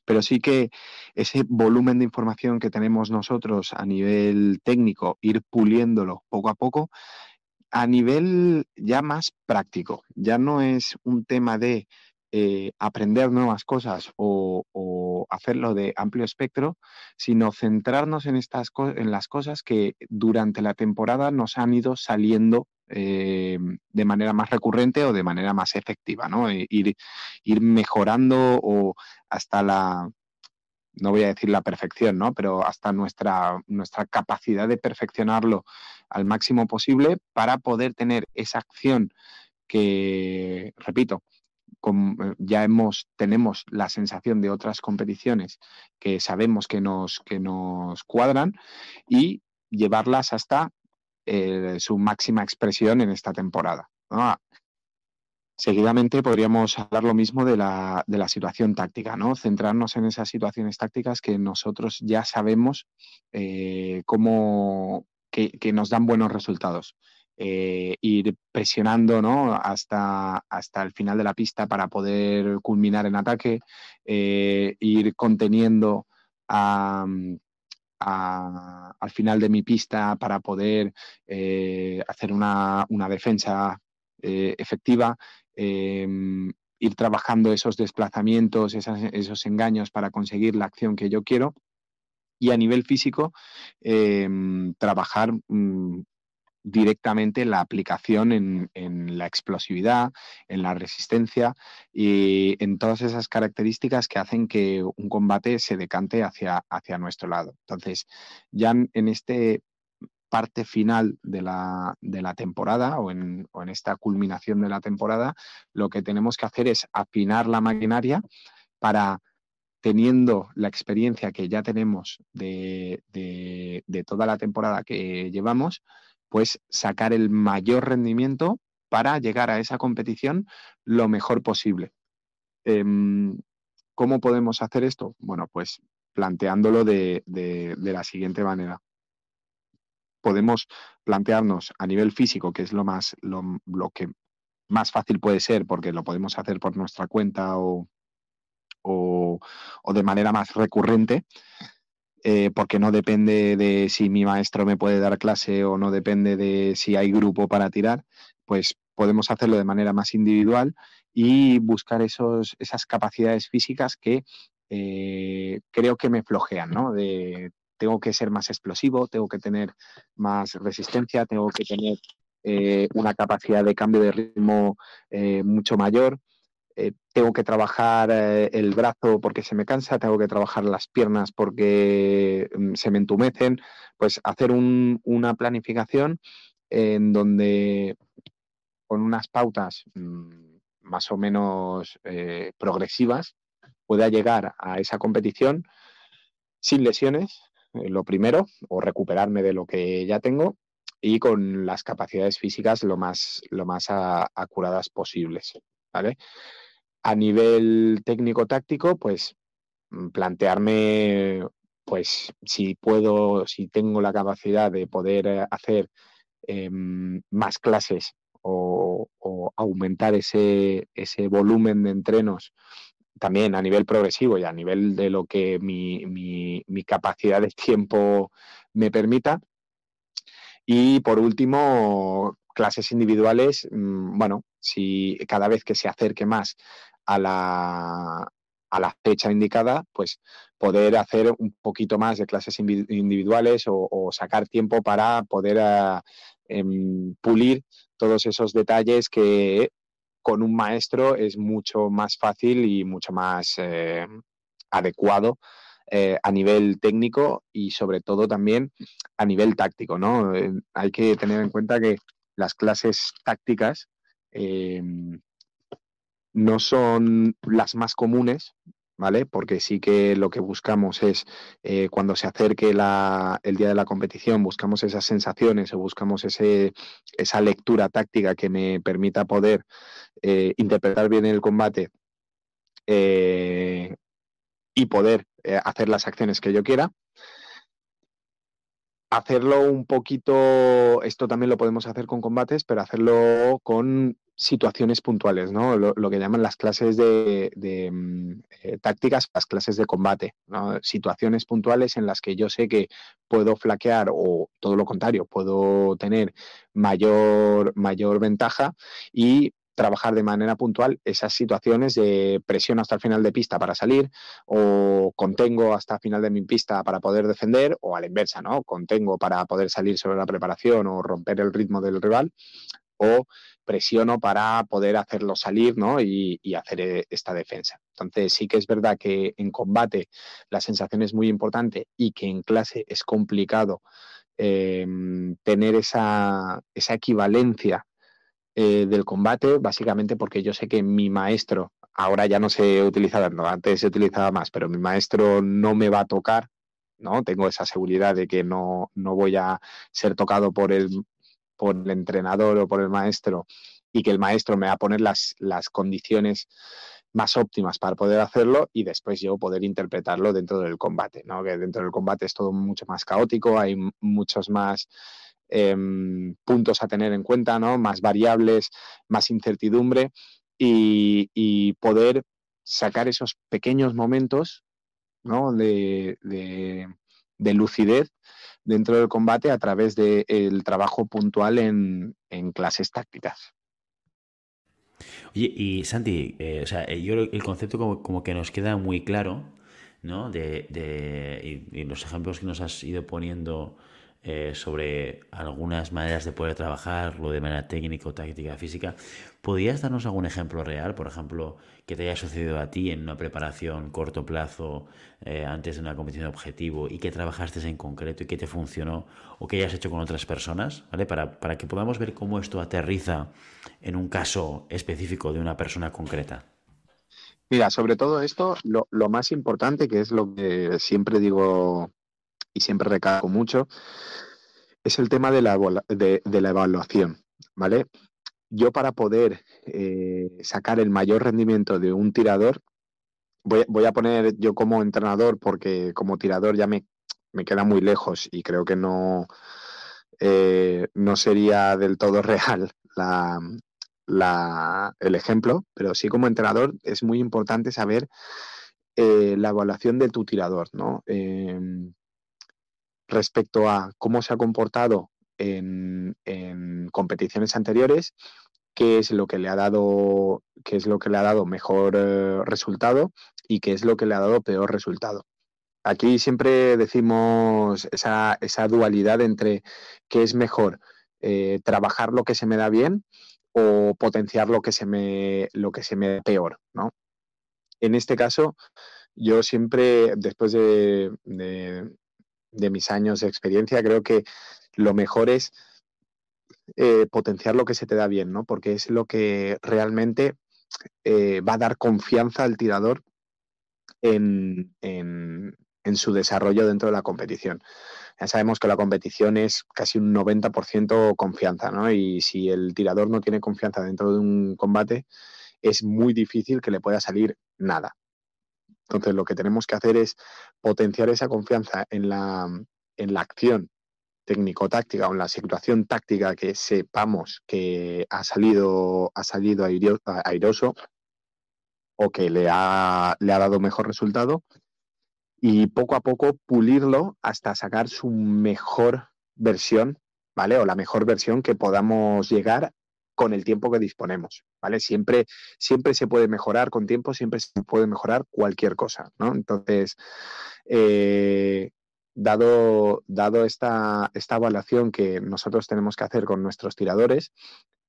Pero sí que ese volumen de información que tenemos nosotros a nivel técnico, ir puliéndolo poco a poco, a nivel ya más práctico. Ya no es un tema de eh, aprender nuevas cosas o, hacerlo de amplio espectro, sino centrarnos en, estas en las cosas que durante la temporada nos han ido saliendo eh, de manera más recurrente o de manera más efectiva, ¿no? E ir, ir mejorando o hasta la, no voy a decir la perfección, ¿no? Pero hasta nuestra, nuestra capacidad de perfeccionarlo al máximo posible para poder tener esa acción que, repito, ya hemos, tenemos la sensación de otras competiciones que sabemos que nos, que nos cuadran y llevarlas hasta eh, su máxima expresión en esta temporada. Seguidamente podríamos hablar lo mismo de la, situación táctica, ¿no? Centrarnos en esas situaciones tácticas que nosotros ya sabemos eh, cómo, que, nos dan buenos resultados. eh, ir presionando ¿no? hasta, hasta el final de la pista para poder culminar en ataque, eh, ir conteniendo al final de mi pista para poder hacer una, defensa efectiva, em, ir trabajando esos desplazamientos, esos engaños para conseguir la acción que yo quiero. Y a nivel físico, em, trabajar mm, directamente la aplicación en, la explosividad, en la resistencia y en todas esas características que hacen que un combate se decante hacia, hacia nuestro lado. Entonces, ya en este parte final de la, temporada o en, esta culminación de la temporada, lo que tenemos que hacer es afinar la maquinaria para teniendo la experiencia que ya tenemos de, de, toda la temporada que llevamos, pues sacar el mayor rendimiento para llegar a esa competición lo mejor posible. Em, ¿Cómo podemos hacer esto? Bueno, pues planteándolo de, la siguiente manera. Podemos plantearnos a nivel físico, que es lo más lo, que más fácil puede ser, porque lo podemos hacer por nuestra cuenta o, o de manera más recurrente, eh, porque no depende de si mi maestro me puede dar clase o no depende de si hay grupo para tirar, pues podemos hacerlo de manera más individual y buscar esos, esas capacidades físicas que eh, creo que me flojean, ¿no? De, tengo que ser más explosivo, tengo que tener más resistencia, tengo que tener eh, una capacidad de cambio de ritmo mucho mayor, eh, tengo que trabajar eh, el brazo porque se me cansa, tengo que trabajar las piernas porque mm, se me entumecen, pues hacer una planificación en donde con unas pautas mm, más o menos eh, progresivas pueda llegar a esa competición sin lesiones, lo primero, o recuperarme de lo que ya tengo y con las capacidades físicas lo más, lo más acuradas posibles. ¿vale? A nivel técnico-táctico, pues mm, plantearme, pues si puedo, si tengo la capacidad de poder eh, hacer em, más clases o, aumentar ese, ese, volumen de entrenos también a nivel progresivo y a nivel de lo que mi, mi capacidad de tiempo me permita. Y por último, clases individuales, mm, bueno, si cada vez que se acerque más a la, a la fecha indicada, pues poder hacer un poquito más de clases individuales o, sacar tiempo para poder ah, em, pulir todos esos detalles que con un maestro es mucho más fácil y mucho más eh, adecuado eh, a nivel técnico y sobre todo también a nivel táctico. ¿no? Eh, hay que tener en cuenta que las clases tácticas no son las más comunes, ¿vale? Porque sí que lo que buscamos es, eh, cuando se acerque el día de la competición, buscamos esas sensaciones o buscamos esa lectura táctica que me permita poder eh, interpretar bien el combate eh, y poder hacer las acciones que yo quiera hacerlo un poquito, esto también lo podemos hacer con combates, pero hacerlo con situaciones puntuales, ¿no? Lo, que llaman las clases de, mm, eh, tácticas, las clases de combate, situaciones puntuales en las que yo sé que puedo flaquear o todo lo contrario, puedo tener mayor, mayor ventaja y trabajar de manera puntual esas situaciones de presión hasta el final de pista para salir o contengo hasta el final de mi pista para poder defender o a la inversa, ¿no? Contengo para poder salir sobre la preparación o romper el ritmo del rival o presiono para poder hacerlo salir ¿no? y, hacer eh, esta defensa. Entonces sí que es verdad que en combate la sensación es muy importante y que en clase es complicado em, tener esa, equivalencia eh, del combate, básicamente porque yo sé que mi maestro, ahora ya no se utiliza antes se utilizaba más, pero mi maestro no me va a tocar, ¿no? Tengo esa seguridad de que no, no voy a ser tocado por el, por el entrenador o por el maestro y que el maestro me va a poner las, las condiciones más óptimas para poder hacerlo y después yo poder interpretarlo dentro del combate, ¿no? Que dentro del combate es todo mucho más caótico, hay muchos más em, puntos a tener en cuenta, ¿no? Más variables, más incertidumbre y, poder sacar esos pequeños momentos ¿no? de, lucidez dentro del combate a través del trabajo puntual en, clases tácticas. Oye, y Santi, eh, o sea, eh, yo el concepto como, que nos queda muy claro, ¿no? De, y, los ejemplos que nos has ido poniendo eh, sobre algunas maneras de poder trabajar, de manera técnico, táctica, física. ¿Podrías darnos algún ejemplo real, por ejemplo, que te haya sucedido a ti en una preparación corto plazo eh, antes de una competición objetivo y que trabajaste en concreto y que te funcionó o que hayas hecho con otras personas, ¿vale? Para, para que podamos ver cómo esto aterriza en un caso específico de una persona concreta. Mira, sobre todo esto, lo, lo, más importante, que es lo que siempre digo y siempre recalco mucho, es el tema de la, de, la evaluación, ¿vale? Yo para poder eh, sacar el mayor rendimiento de un tirador, voy, a poner yo como entrenador, porque como tirador ya me, me queda muy lejos y creo que no, eh, no sería del todo real la, la, el ejemplo, pero sí como entrenador es muy importante saber eh, la evaluación de tu tirador, ¿no? Respecto a cómo se ha comportado en, competiciones anteriores, qué es lo que le ha dado, qué es lo que le ha dado mejor eh, resultado y qué es lo que le ha dado peor resultado. Aquí siempre decimos esa, dualidad entre qué es mejor eh, trabajar lo que se me da bien o potenciar lo que se me, lo que se me da peor, ¿no? En este caso, yo siempre, después de, de mis años de experiencia, creo que lo mejor es eh, potenciar lo que se te da bien, ¿no? Porque es lo que realmente eh, va a dar confianza al tirador en, su desarrollo dentro de la competición. Ya sabemos que la competición es casi un 90% confianza, ¿no? Y si el tirador no tiene confianza dentro de un combate, es muy difícil que le pueda salir nada. Entonces, lo que tenemos que hacer es potenciar esa confianza en la, en la acción técnico-táctica o en la situación táctica que sepamos que ha salido, ha salido airoso o que le ha, le ha dado mejor resultado y poco a poco pulirlo hasta sacar su mejor versión, ¿vale? O la mejor versión que podamos llegar con el tiempo que disponemos, ¿vale? Siempre, siempre se puede mejorar con tiempo, siempre se puede mejorar cualquier cosa, ¿no? Entonces, eh, dado, dado esta, esta evaluación que nosotros tenemos que hacer con nuestros tiradores,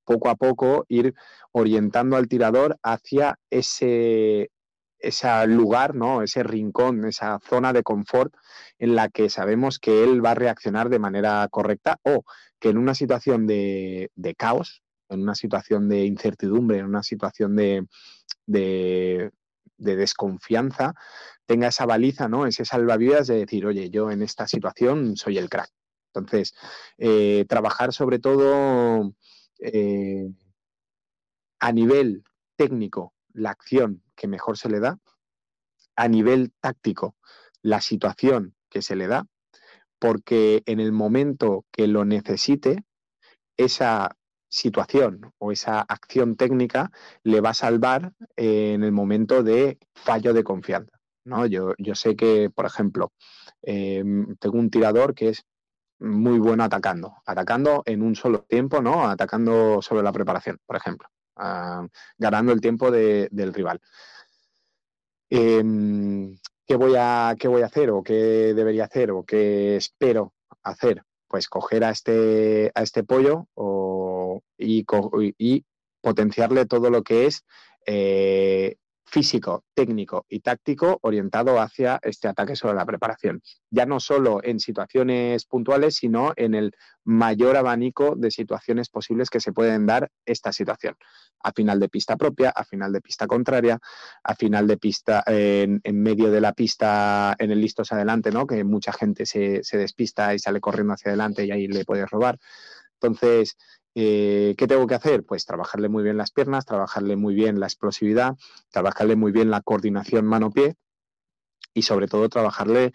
poco a poco ir orientando al tirador hacia ese, ese lugar, ¿no? ese rincón, esa zona de confort en la que sabemos que él va a reaccionar de manera correcta o que en una situación de, de caos, en una situación de incertidumbre, en una situación de, de, desconfianza, tenga esa baliza, ¿no? Ese salvavidas de decir, oye, yo en esta situación soy el crack. Entonces, eh, trabajar sobre todo eh, a nivel técnico la acción que mejor se le da, a nivel táctico la situación que se le da, porque en el momento que lo necesite, esa situación o esa acción técnica le va a salvar eh, en el momento de fallo de confianza. ¿no? Yo, yo sé que, por ejemplo, em, tengo un tirador que es muy bueno atacando, atacando en un solo tiempo, ¿no? Atacando sobre la preparación, por ejemplo, ah, ganando el tiempo del rival. Em, ¿qué, voy a, ¿Qué voy a hacer o qué debería hacer o qué espero hacer? Pues coger a este, a este pollo o y, potenciarle todo lo que es eh, físico, técnico y táctico orientado hacia este ataque sobre la preparación. Ya no solo en situaciones puntuales, sino en el mayor abanico de situaciones posibles que se pueden dar esta situación. A final de pista propia, a final de pista contraria, a final de pista en, medio de la pista en el listos adelante, ¿no? que mucha gente se, se despista y sale corriendo hacia adelante y ahí le puedes robar. Entonces, eh, ¿Qué tengo que hacer? Pues trabajarle muy bien las piernas, trabajarle muy bien la explosividad, trabajarle muy bien la coordinación mano-pie y sobre todo trabajarle,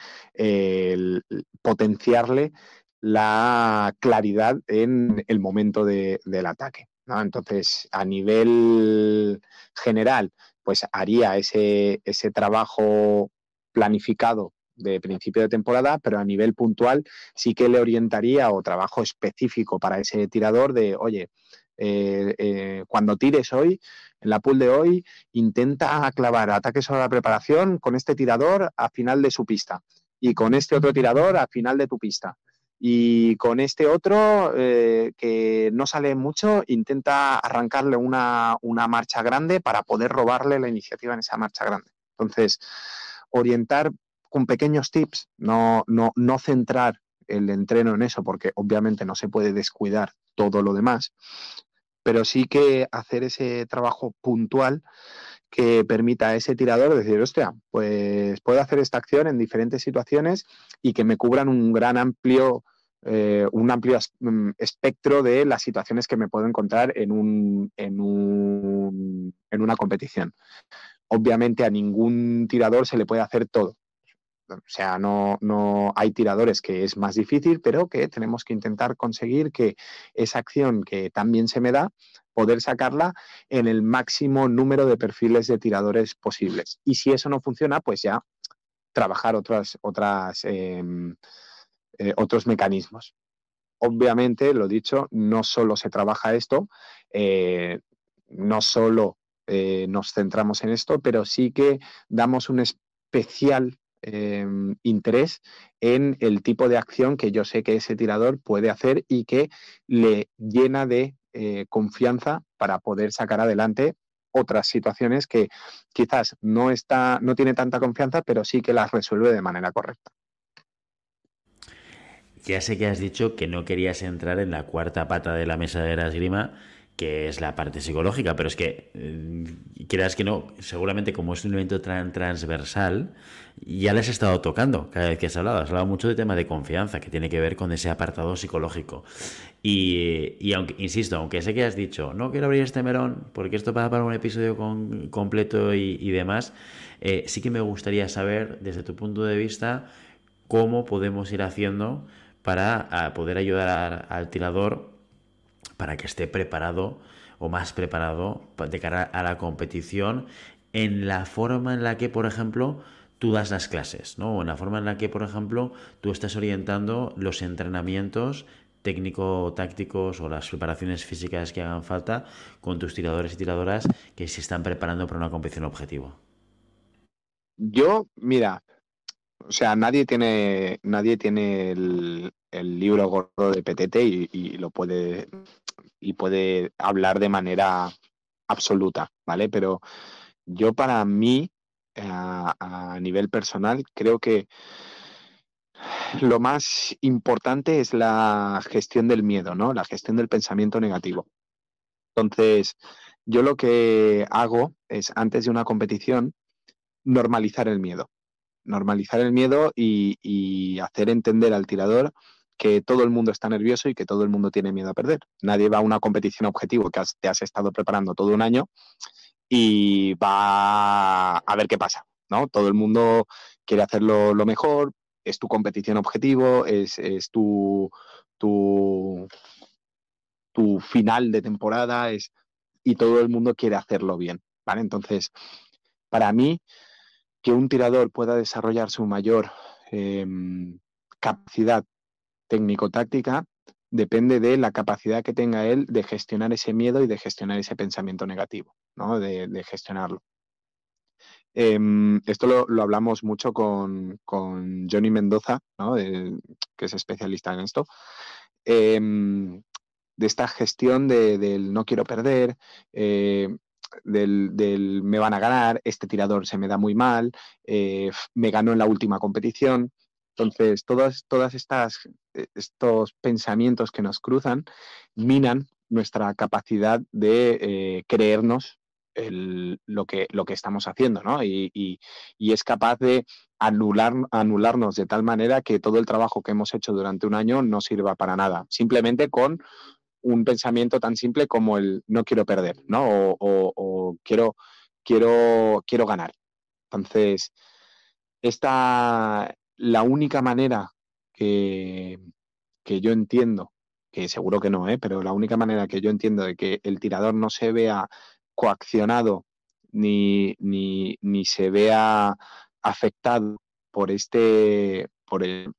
potenciarle la claridad en el momento del ataque. Entonces, a nivel general, pues haría ese, ese trabajo planificado de principio de temporada, pero a nivel puntual sí que le orientaría o trabajo específico para ese tirador de, oye, eh, eh, cuando tires hoy, en la pool de hoy, intenta clavar ataques a la preparación con este tirador a final de su pista y con este otro tirador a final de tu pista. Y con este otro, eh, que no sale mucho, intenta arrancarle una, una marcha grande para poder robarle la iniciativa en esa marcha grande. Entonces, orientar con pequeños tips, no, no, no centrar el entreno en eso, porque obviamente no se puede descuidar todo lo demás, pero sí que hacer ese trabajo puntual que permita a ese tirador decir, hostia, pues puedo hacer esta acción en diferentes situaciones y que me cubran un gran amplio, eh, un amplio mm, espectro de las situaciones que me puedo encontrar en, un, en, un, en una competición. Obviamente a ningún tirador se le puede hacer todo. O sea, no, no hay tiradores que es más difícil, pero que tenemos que intentar conseguir que esa acción que también se me da, poder sacarla en el máximo número de perfiles de tiradores posibles. Y si eso no funciona, pues ya trabajar otras, otras, em, eh, otros mecanismos. Obviamente, lo dicho, no solo se trabaja esto, eh, no solo eh, nos centramos en esto, pero sí que damos un especial Em, interés en el tipo de acción que yo sé que ese tirador puede hacer y que le llena de eh, confianza para poder sacar adelante otras situaciones que quizás no está, no tiene tanta confianza, pero sí que las resuelve de manera correcta. Ya sé que has dicho que no querías entrar en la cuarta pata de la mesa de la esgrima, que es la parte psicológica, pero es que, eh, que no, seguramente como es un evento transversal, ya les he estado tocando cada vez que has hablado. Has hablado mucho de tema de confianza, que tiene que ver con ese apartado psicológico. Y, aunque, insisto, aunque sé que has dicho, no quiero abrir este melón, porque esto pasa para un episodio completo y, demás, eh, sí que me gustaría saber, desde tu punto de vista, cómo podemos ir haciendo para poder ayudar al tirador para que esté preparado o más preparado de cara a la competición en la forma en la que, por ejemplo, tú das las clases, ¿no? O en la forma en la que, por ejemplo, tú estás orientando los entrenamientos técnico-tácticos o las preparaciones físicas que hagan falta con tus tiradores y tiradoras que se están preparando para una competición objetivo. Yo, mira, o sea, nadie tiene, nadie tiene el, libro gordo de PTT y, lo puede y puede hablar de manera absoluta, ¿vale? Pero yo para mí, a, nivel personal, creo que lo más importante es la gestión del miedo, ¿no? La gestión del pensamiento negativo. Entonces, yo lo que hago es, antes de una competición, normalizar el miedo. Normalizar el miedo y hacer entender al tirador que todo el mundo está nervioso y que todo el mundo tiene miedo a perder. Nadie va a una competición objetivo que te has estado preparando todo un año y va a ver qué pasa, ¿no? Todo el mundo quiere hacerlo lo mejor, es tu competición objetivo, es, tu, tu, tu, final de temporada, es, y todo el mundo quiere hacerlo bien, ¿vale? Entonces, para mí, que un tirador pueda desarrollar su mayor em, capacidad técnico-táctica depende de la capacidad que tenga él de gestionar ese miedo y de gestionar ese pensamiento negativo, ¿no? de, gestionarlo. Em, esto lo, hablamos mucho con, Johnny Mendoza, que es especialista en esto, em, de esta gestión del no quiero perder, eh, del, me van a ganar, este tirador se me da muy mal, eh, me ganó en la última competición. Entonces, todas, todas estas eh, estos pensamientos que nos cruzan minan nuestra capacidad de eh, creernos lo, que, lo que estamos haciendo, ¿no? Y, es capaz de anular, anularnos de tal manera que todo el trabajo que hemos hecho durante un año no sirva para nada, simplemente con un pensamiento tan simple como el no quiero perder, ¿no? O, quiero, quiero, quiero ganar. Entonces, esta, la única manera que, que yo entiendo, que seguro que no, ¿eh? pero la única manera que yo entiendo de que el tirador no se vea coaccionado ni, ni, ni se vea afectado por este por, el,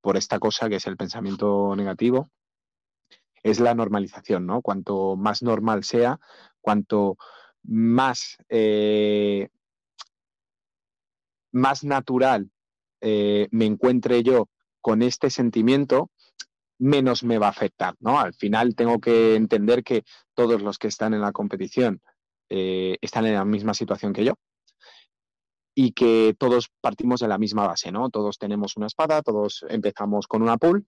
por esta cosa que es el pensamiento negativo es la normalización, ¿no? Cuanto más normal sea, cuanto más, eh, más natural eh, me encuentre yo con este sentimiento, menos me va a afectar, ¿no? Al final tengo que entender que todos los que están en la competición eh, están en la misma situación que yo y que todos partimos de la misma base, ¿no? Todos tenemos una espada, todos empezamos con una pool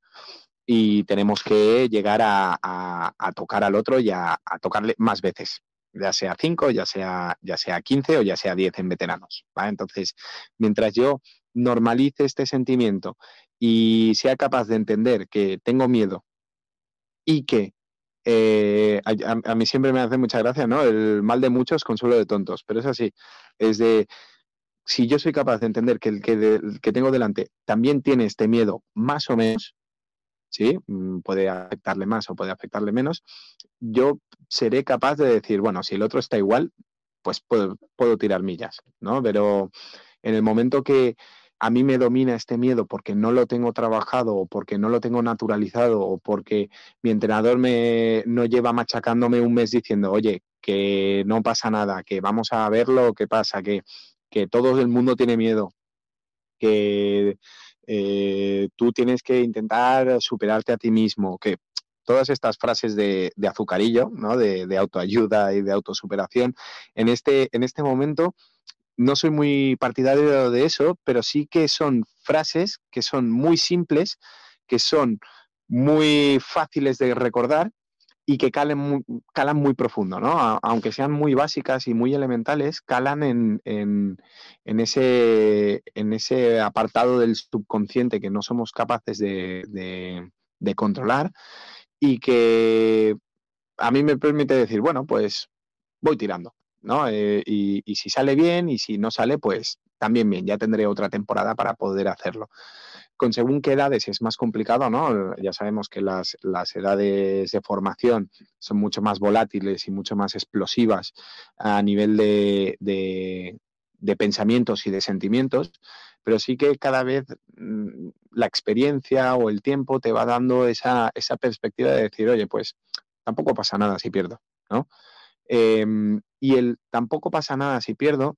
y tenemos que llegar a, tocar al otro y a, tocarle más veces, ya sea 5, ya sea, ya sea 15 o ya sea 10 en veteranos. Entonces, mientras yo normalice este sentimiento y sea capaz de entender que tengo miedo y que eh, a, mí siempre me hace mucha gracia, ¿no? El mal de muchos, consuelo de tontos, pero es así, es de, si yo soy capaz de entender que el que, que tengo delante también tiene este miedo más o menos, ¿sí? Mm, puede afectarle más o puede afectarle menos, yo seré capaz de decir, bueno, si el otro está igual, pues puedo, puedo tirar millas, ¿no? Pero en el momento que a mí me domina este miedo porque no lo tengo trabajado o porque no lo tengo naturalizado o porque mi entrenador me no lleva machacándome un mes diciendo, oye, que no pasa nada, que vamos a ver lo que pasa, que, que todo el mundo tiene miedo, que eh, tú tienes que intentar superarte a ti mismo, que todas estas frases de, azucarillo, ¿no? de, autoayuda y de autosuperación, en este, en este momento no soy muy partidario de eso, pero sí que son frases que son muy simples, que son muy fáciles de recordar y que calen calan muy profundo, ¿no? Aunque sean muy básicas y muy elementales, calan en, en, ese, en ese apartado del subconsciente que no somos capaces de, de, controlar y que a mí me permite decir, bueno, pues voy tirando, ¿no? Eh, y, si sale bien y si no sale, pues también bien, ya tendré otra temporada para poder hacerlo con según qué edades es más complicado, ¿no? Ya sabemos que las, edades de formación son mucho más volátiles y mucho más explosivas a nivel de, pensamientos y de sentimientos, pero sí que cada vez mm, la experiencia o el tiempo te va dando esa, perspectiva de decir, oye, pues tampoco pasa nada si pierdo, ¿no? Em, y el tampoco pasa nada si pierdo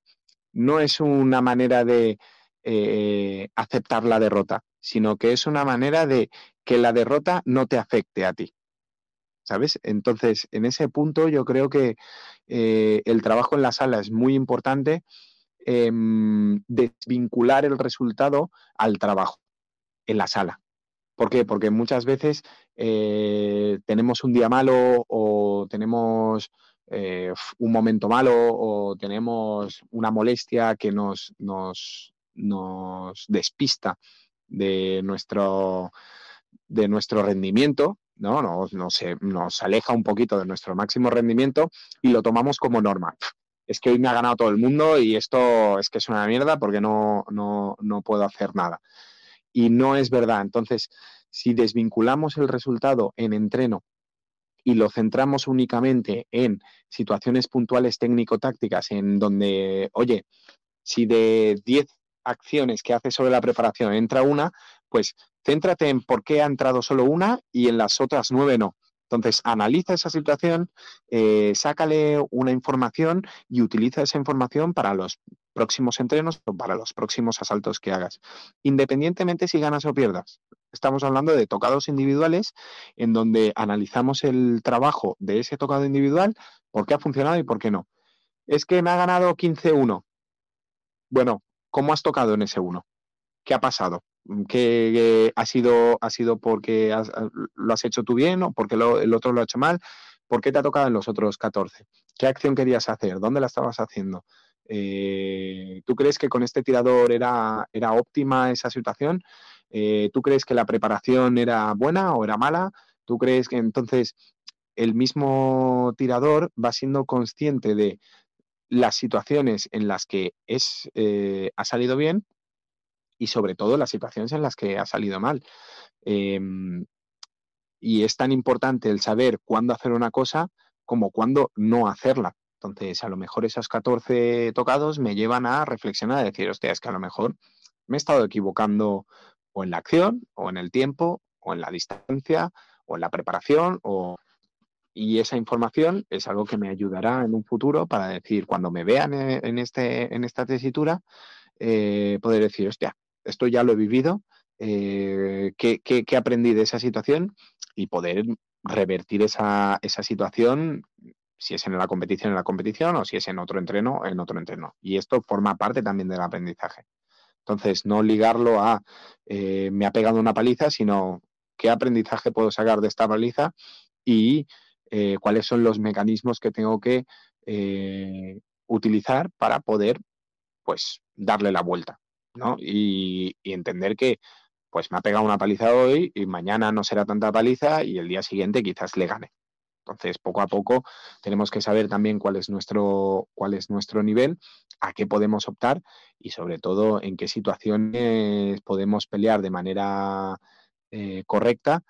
no es una manera de eh, aceptar la derrota, sino que es una manera de que la derrota no te afecte a ti. ¿Sabes? Entonces, en ese punto yo creo que eh, el trabajo en la sala es muy importante em, desvincular el resultado al trabajo en la sala. ¿Por qué? Porque muchas veces eh, tenemos un día malo o tenemos eh, un momento malo o tenemos una molestia que nos, despista de nuestro, rendimiento, ¿no? Nos, nos, aleja un poquito de nuestro máximo rendimiento y lo tomamos como norma. Es que hoy me ha ganado todo el mundo y esto es que es una mierda porque no, no, no puedo hacer nada. Y no es verdad. Entonces, si desvinculamos el resultado en entreno y lo centramos únicamente en situaciones puntuales técnico-tácticas, en donde, oye, si de 10 acciones que hace sobre la preparación entra una, pues céntrate en por qué ha entrado solo una y en las otras nueve no. Entonces, analiza esa situación, eh, sácale una información y utiliza esa información para los próximos entrenos o para los próximos asaltos que hagas, independientemente si ganas o pierdas. Estamos hablando de tocados individuales en donde analizamos el trabajo de ese tocado individual, por qué ha funcionado y por qué no. Es que me ha ganado 15-1. Bueno, ¿Cómo has tocado en ese uno? ¿Qué ha pasado? ¿Qué, ha, sido, ha sido porque lo has hecho tú bien o porque el otro lo ha hecho mal? ¿Por qué te ha tocado en los otros 14? ¿Qué acción querías hacer? ¿Dónde la estabas haciendo? Eh, ¿Tú crees que con este tirador era, era óptima esa situación? Eh, ¿Tú crees que la preparación era buena o era mala? ¿Tú crees que entonces el mismo tirador va siendo consciente de las situaciones en las que es, eh, ha salido bien y sobre todo las situaciones en las que ha salido mal. Em, y es tan importante el saber cuándo hacer una cosa como cuándo no hacerla. Entonces, a lo mejor esos 14 tocados me llevan a reflexionar, a decir, hostia, es que a lo mejor me he estado equivocando o en la acción, o en el tiempo, o en la distancia, o en la preparación, o... y esa información es algo que me ayudará en un futuro para decir, cuando me vean en, este, en esta tesitura, eh, poder decir, hostia, esto ya lo he vivido, eh, ¿qué, qué, aprendí de esa situación? Y poder revertir esa, esa situación si es en la competición, en la competición, o si es en otro entreno, en otro entreno. Y esto forma parte también del aprendizaje. Entonces, no ligarlo a eh, me ha pegado una paliza, sino qué aprendizaje puedo sacar de esta paliza y eh, cuáles son los mecanismos que tengo que eh, utilizar para poder pues darle la vuelta, ¿no? Y, y, entender que pues me ha pegado una paliza hoy y mañana no será tanta paliza y el día siguiente quizás le gane. Entonces, poco a poco tenemos que saber también cuál es nuestro, cuál es nuestro nivel, a qué podemos optar y sobre todo en qué situaciones podemos pelear de manera eh, correcta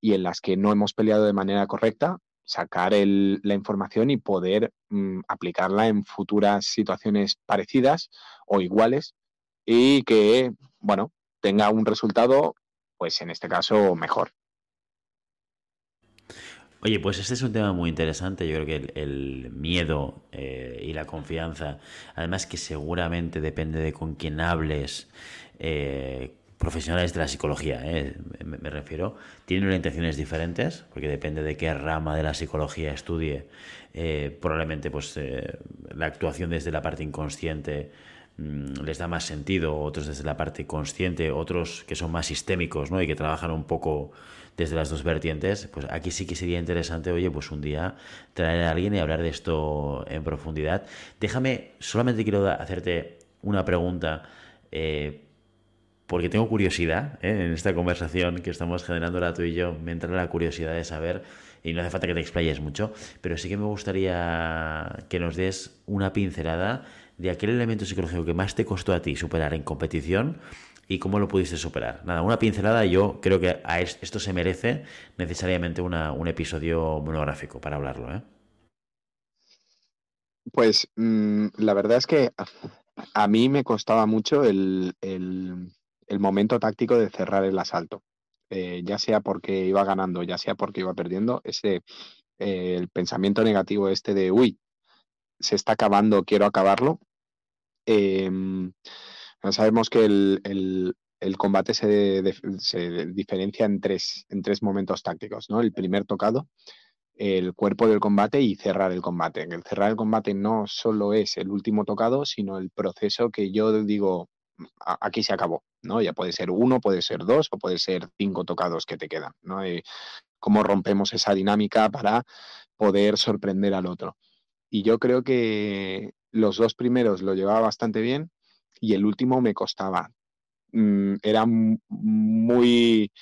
y en las que no hemos peleado de manera correcta, sacar la información y poder mm, aplicarla en futuras situaciones parecidas o iguales y que, bueno, tenga un resultado, pues en este caso, mejor. Oye, pues este es un tema muy interesante. Yo creo que el, miedo eh, y la confianza, además que seguramente depende de con quién hables, eh, profesionales de la psicología, eh, me, refiero, tienen intenciones diferentes, porque depende de qué rama de la psicología estudie, probablemente pues la actuación desde la parte inconsciente les da más sentido, otros desde la parte consciente, otros que son más sistémicos ¿no? y que trabajan un poco desde las dos vertientes, pues aquí sí que sería interesante, oye, pues un día traer a alguien y hablar de esto en profundidad. Déjame, solamente quiero hacerte una pregunta, eh, porque tengo curiosidad ¿eh? en esta conversación que estamos generando ahora tú y yo, me entra la curiosidad de saber, y no hace falta que te explayes mucho, pero sí que me gustaría que nos des una pincelada de aquel elemento psicológico que más te costó a ti superar en competición y cómo lo pudiste superar. Nada, una pincelada, yo creo que a esto se merece necesariamente un episodio monográfico para hablarlo. ¿eh? Pues mm, la verdad es que a mí me costaba mucho el, momento táctico de cerrar el asalto. Eh, ya sea porque iba ganando, ya sea porque iba perdiendo, ese eh, el pensamiento negativo este de uy, se está acabando, quiero acabarlo. Em, Sabemos que el, combate se, diferencia en tres, en tres momentos tácticos, ¿no? El primer tocado, el cuerpo del combate y cerrar el combate. El cerrar el combate no solo es el último tocado, sino el proceso que yo digo, aquí se acabó, ¿no? Ya puede ser uno, puede ser dos o puede ser cinco tocados que te quedan, ¿no? cómo rompemos esa dinámica para poder sorprender al otro. Y yo creo que los dos primeros lo llevaba bastante bien y el último me costaba. Mm, era muy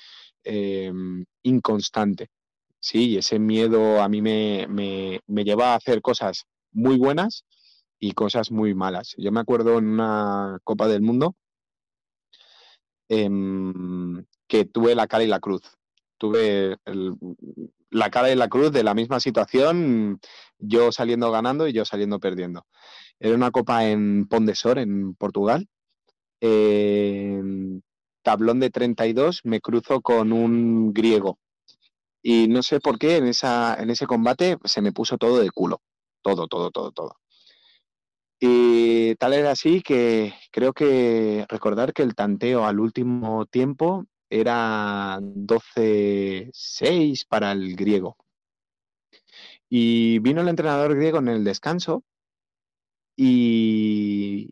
em, inconstante. Sí, y ese miedo a mí me, me, lleva a hacer cosas muy buenas y cosas muy malas. Yo me acuerdo en una Copa del Mundo em, que tuve la cara y la cruz. Tuve la cara y la cruz de la misma situación, yo saliendo ganando y yo saliendo perdiendo. Era una copa en Pondesor, en Portugal. tablón de 32, me cruzo con un griego. Y no sé por qué en, esa, en ese combate se me puso todo de culo. Todo, todo, todo, todo. Y tal era así que creo que recordar que el tanteo al último tiempo era 12-6 para el griego. Y vino el entrenador griego en el descanso y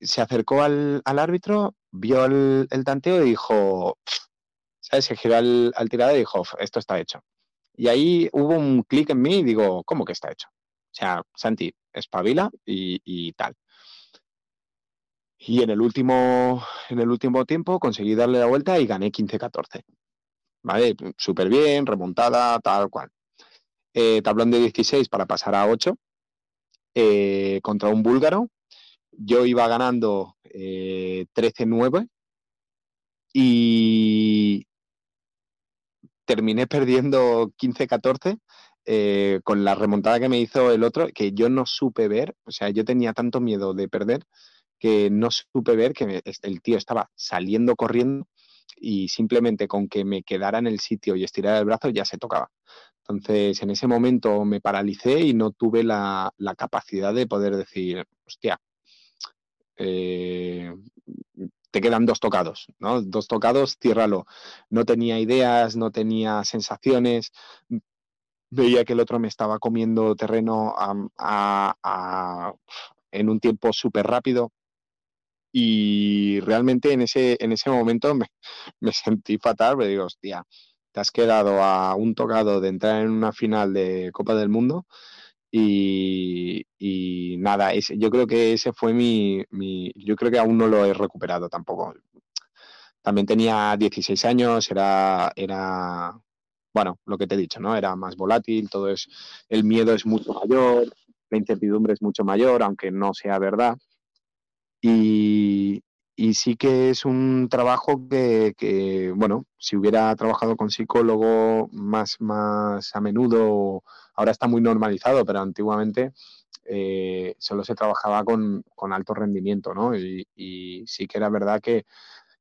se acercó al, árbitro, vio el, tanteo y dijo, ¿sabes? Se giró al, al tirado y dijo, esto está hecho. Y ahí hubo un clic en mí y digo, ¿cómo que está hecho? O sea, Santi, espabila y, y tal. Y en el último, en el último tiempo conseguí darle la vuelta y gané 15-14. ¿Vale? Súper bien, remontada, tal cual. Eh, tablón de 16 para pasar a 8 eh, contra un búlgaro. Yo iba ganando 13-9 y terminé perdiendo 15-14 eh, con la remontada que me hizo el otro, que yo no supe ver, o sea, yo tenía tanto miedo de perder que no supe ver que el tío estaba saliendo corriendo y simplemente con que me quedara en el sitio y estirara el brazo ya se tocaba. Entonces, en ese momento me paralicé y no tuve la, capacidad de poder decir, hostia, eh, te quedan dos tocados, ¿no? Dos tocados, ciérralo. No tenía ideas, no tenía sensaciones, veía que el otro me estaba comiendo terreno en un tiempo súper rápido y realmente en ese, en ese momento me, sentí fatal, me digo, hostia, te has quedado a un tocado de entrar en una final de Copa del Mundo y, nada, yo creo que ese fue mi, mi, yo creo que aún no lo he recuperado tampoco. También tenía 16 años, era, era bueno, lo que te he dicho, ¿no? Era más volátil, todo es, el miedo es mucho mayor, la incertidumbre es mucho mayor, aunque no sea verdad. Y, sí que es un trabajo que, bueno, si hubiera trabajado con psicólogo más, más a menudo, ahora está muy normalizado, pero antiguamente eh, solo se trabajaba con, alto rendimiento, ¿no? y, sí que era verdad que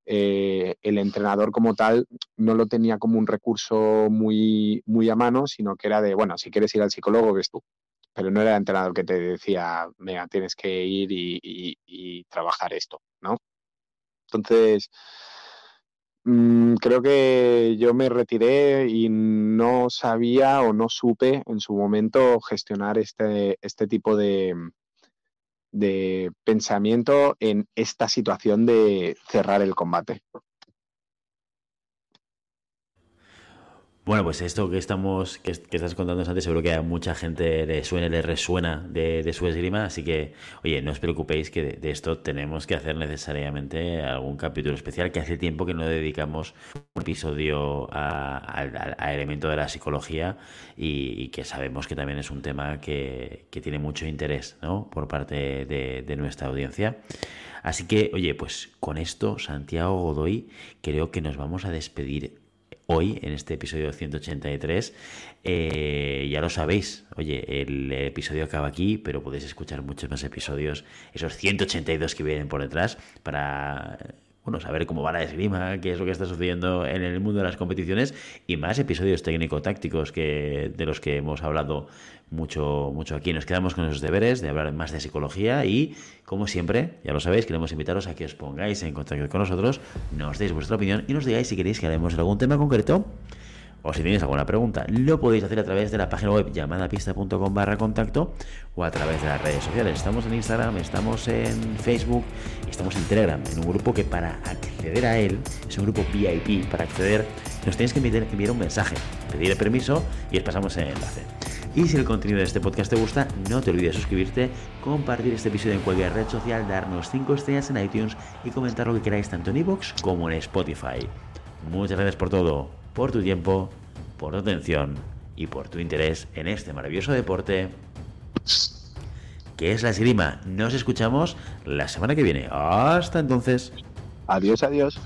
eh, el entrenador como tal no lo tenía como un recurso muy, muy a mano, sino que era de, bueno, si quieres ir al psicólogo, ves tú. Pero no era el entrenador que te decía, mira, tienes que ir y, trabajar esto, ¿no? Entonces, mm, creo que yo me retiré y no sabía o no supe en su momento gestionar este, este tipo de, de pensamiento en esta situación de cerrar el combate. Bueno, pues esto que estamos, que, estás contando antes, seguro que a mucha gente le suena, le resuena de, su esgrima, así que, oye, no os preocupéis que de, esto tenemos que hacer necesariamente algún capítulo especial, que hace tiempo que no dedicamos un episodio al elemento de la psicología y, que sabemos que también es un tema que, tiene mucho interés, ¿no? Por parte de nuestra audiencia. Así que, oye, pues con esto, Santiago Godoy, creo que nos vamos a despedir hoy, en este episodio 183. Eh, ya lo sabéis, oye, el episodio acaba aquí, pero podéis escuchar muchos más episodios, esos 182 que vienen por detrás, para bueno, saber cómo va la esgrima, qué es lo que está sucediendo en el mundo de las competiciones y más episodios técnico-tácticos que, de los que hemos hablado mucho, mucho aquí. Nos quedamos con esos deberes de hablar más de psicología y, como siempre, ya lo sabéis, queremos invitaros a que os pongáis en contacto con nosotros, nos deis vuestra opinión y nos digáis si queréis que haremos algún tema concreto o si tenéis alguna pregunta, lo podéis hacer a través de la página web llamadapista.com barra contacto o a través de las redes sociales. Estamos en Instagram, estamos en Facebook estamos en Telegram, en un grupo que para acceder a él, es un grupo VIP, para acceder nos tenéis que enviar, un mensaje, pedir el permiso y os pasamos el enlace. Y si el contenido de este podcast te gusta, no te olvides de suscribirte, compartir este episodio en cualquier red social, darnos 5 estrellas en iTunes y comentar lo que queráis tanto en iVoox como en Spotify. Muchas gracias por todo por tu tiempo, por tu atención y por tu interés en este maravilloso deporte que es la esgrima. Nos escuchamos la semana que viene. Hasta entonces. Adiós, adiós.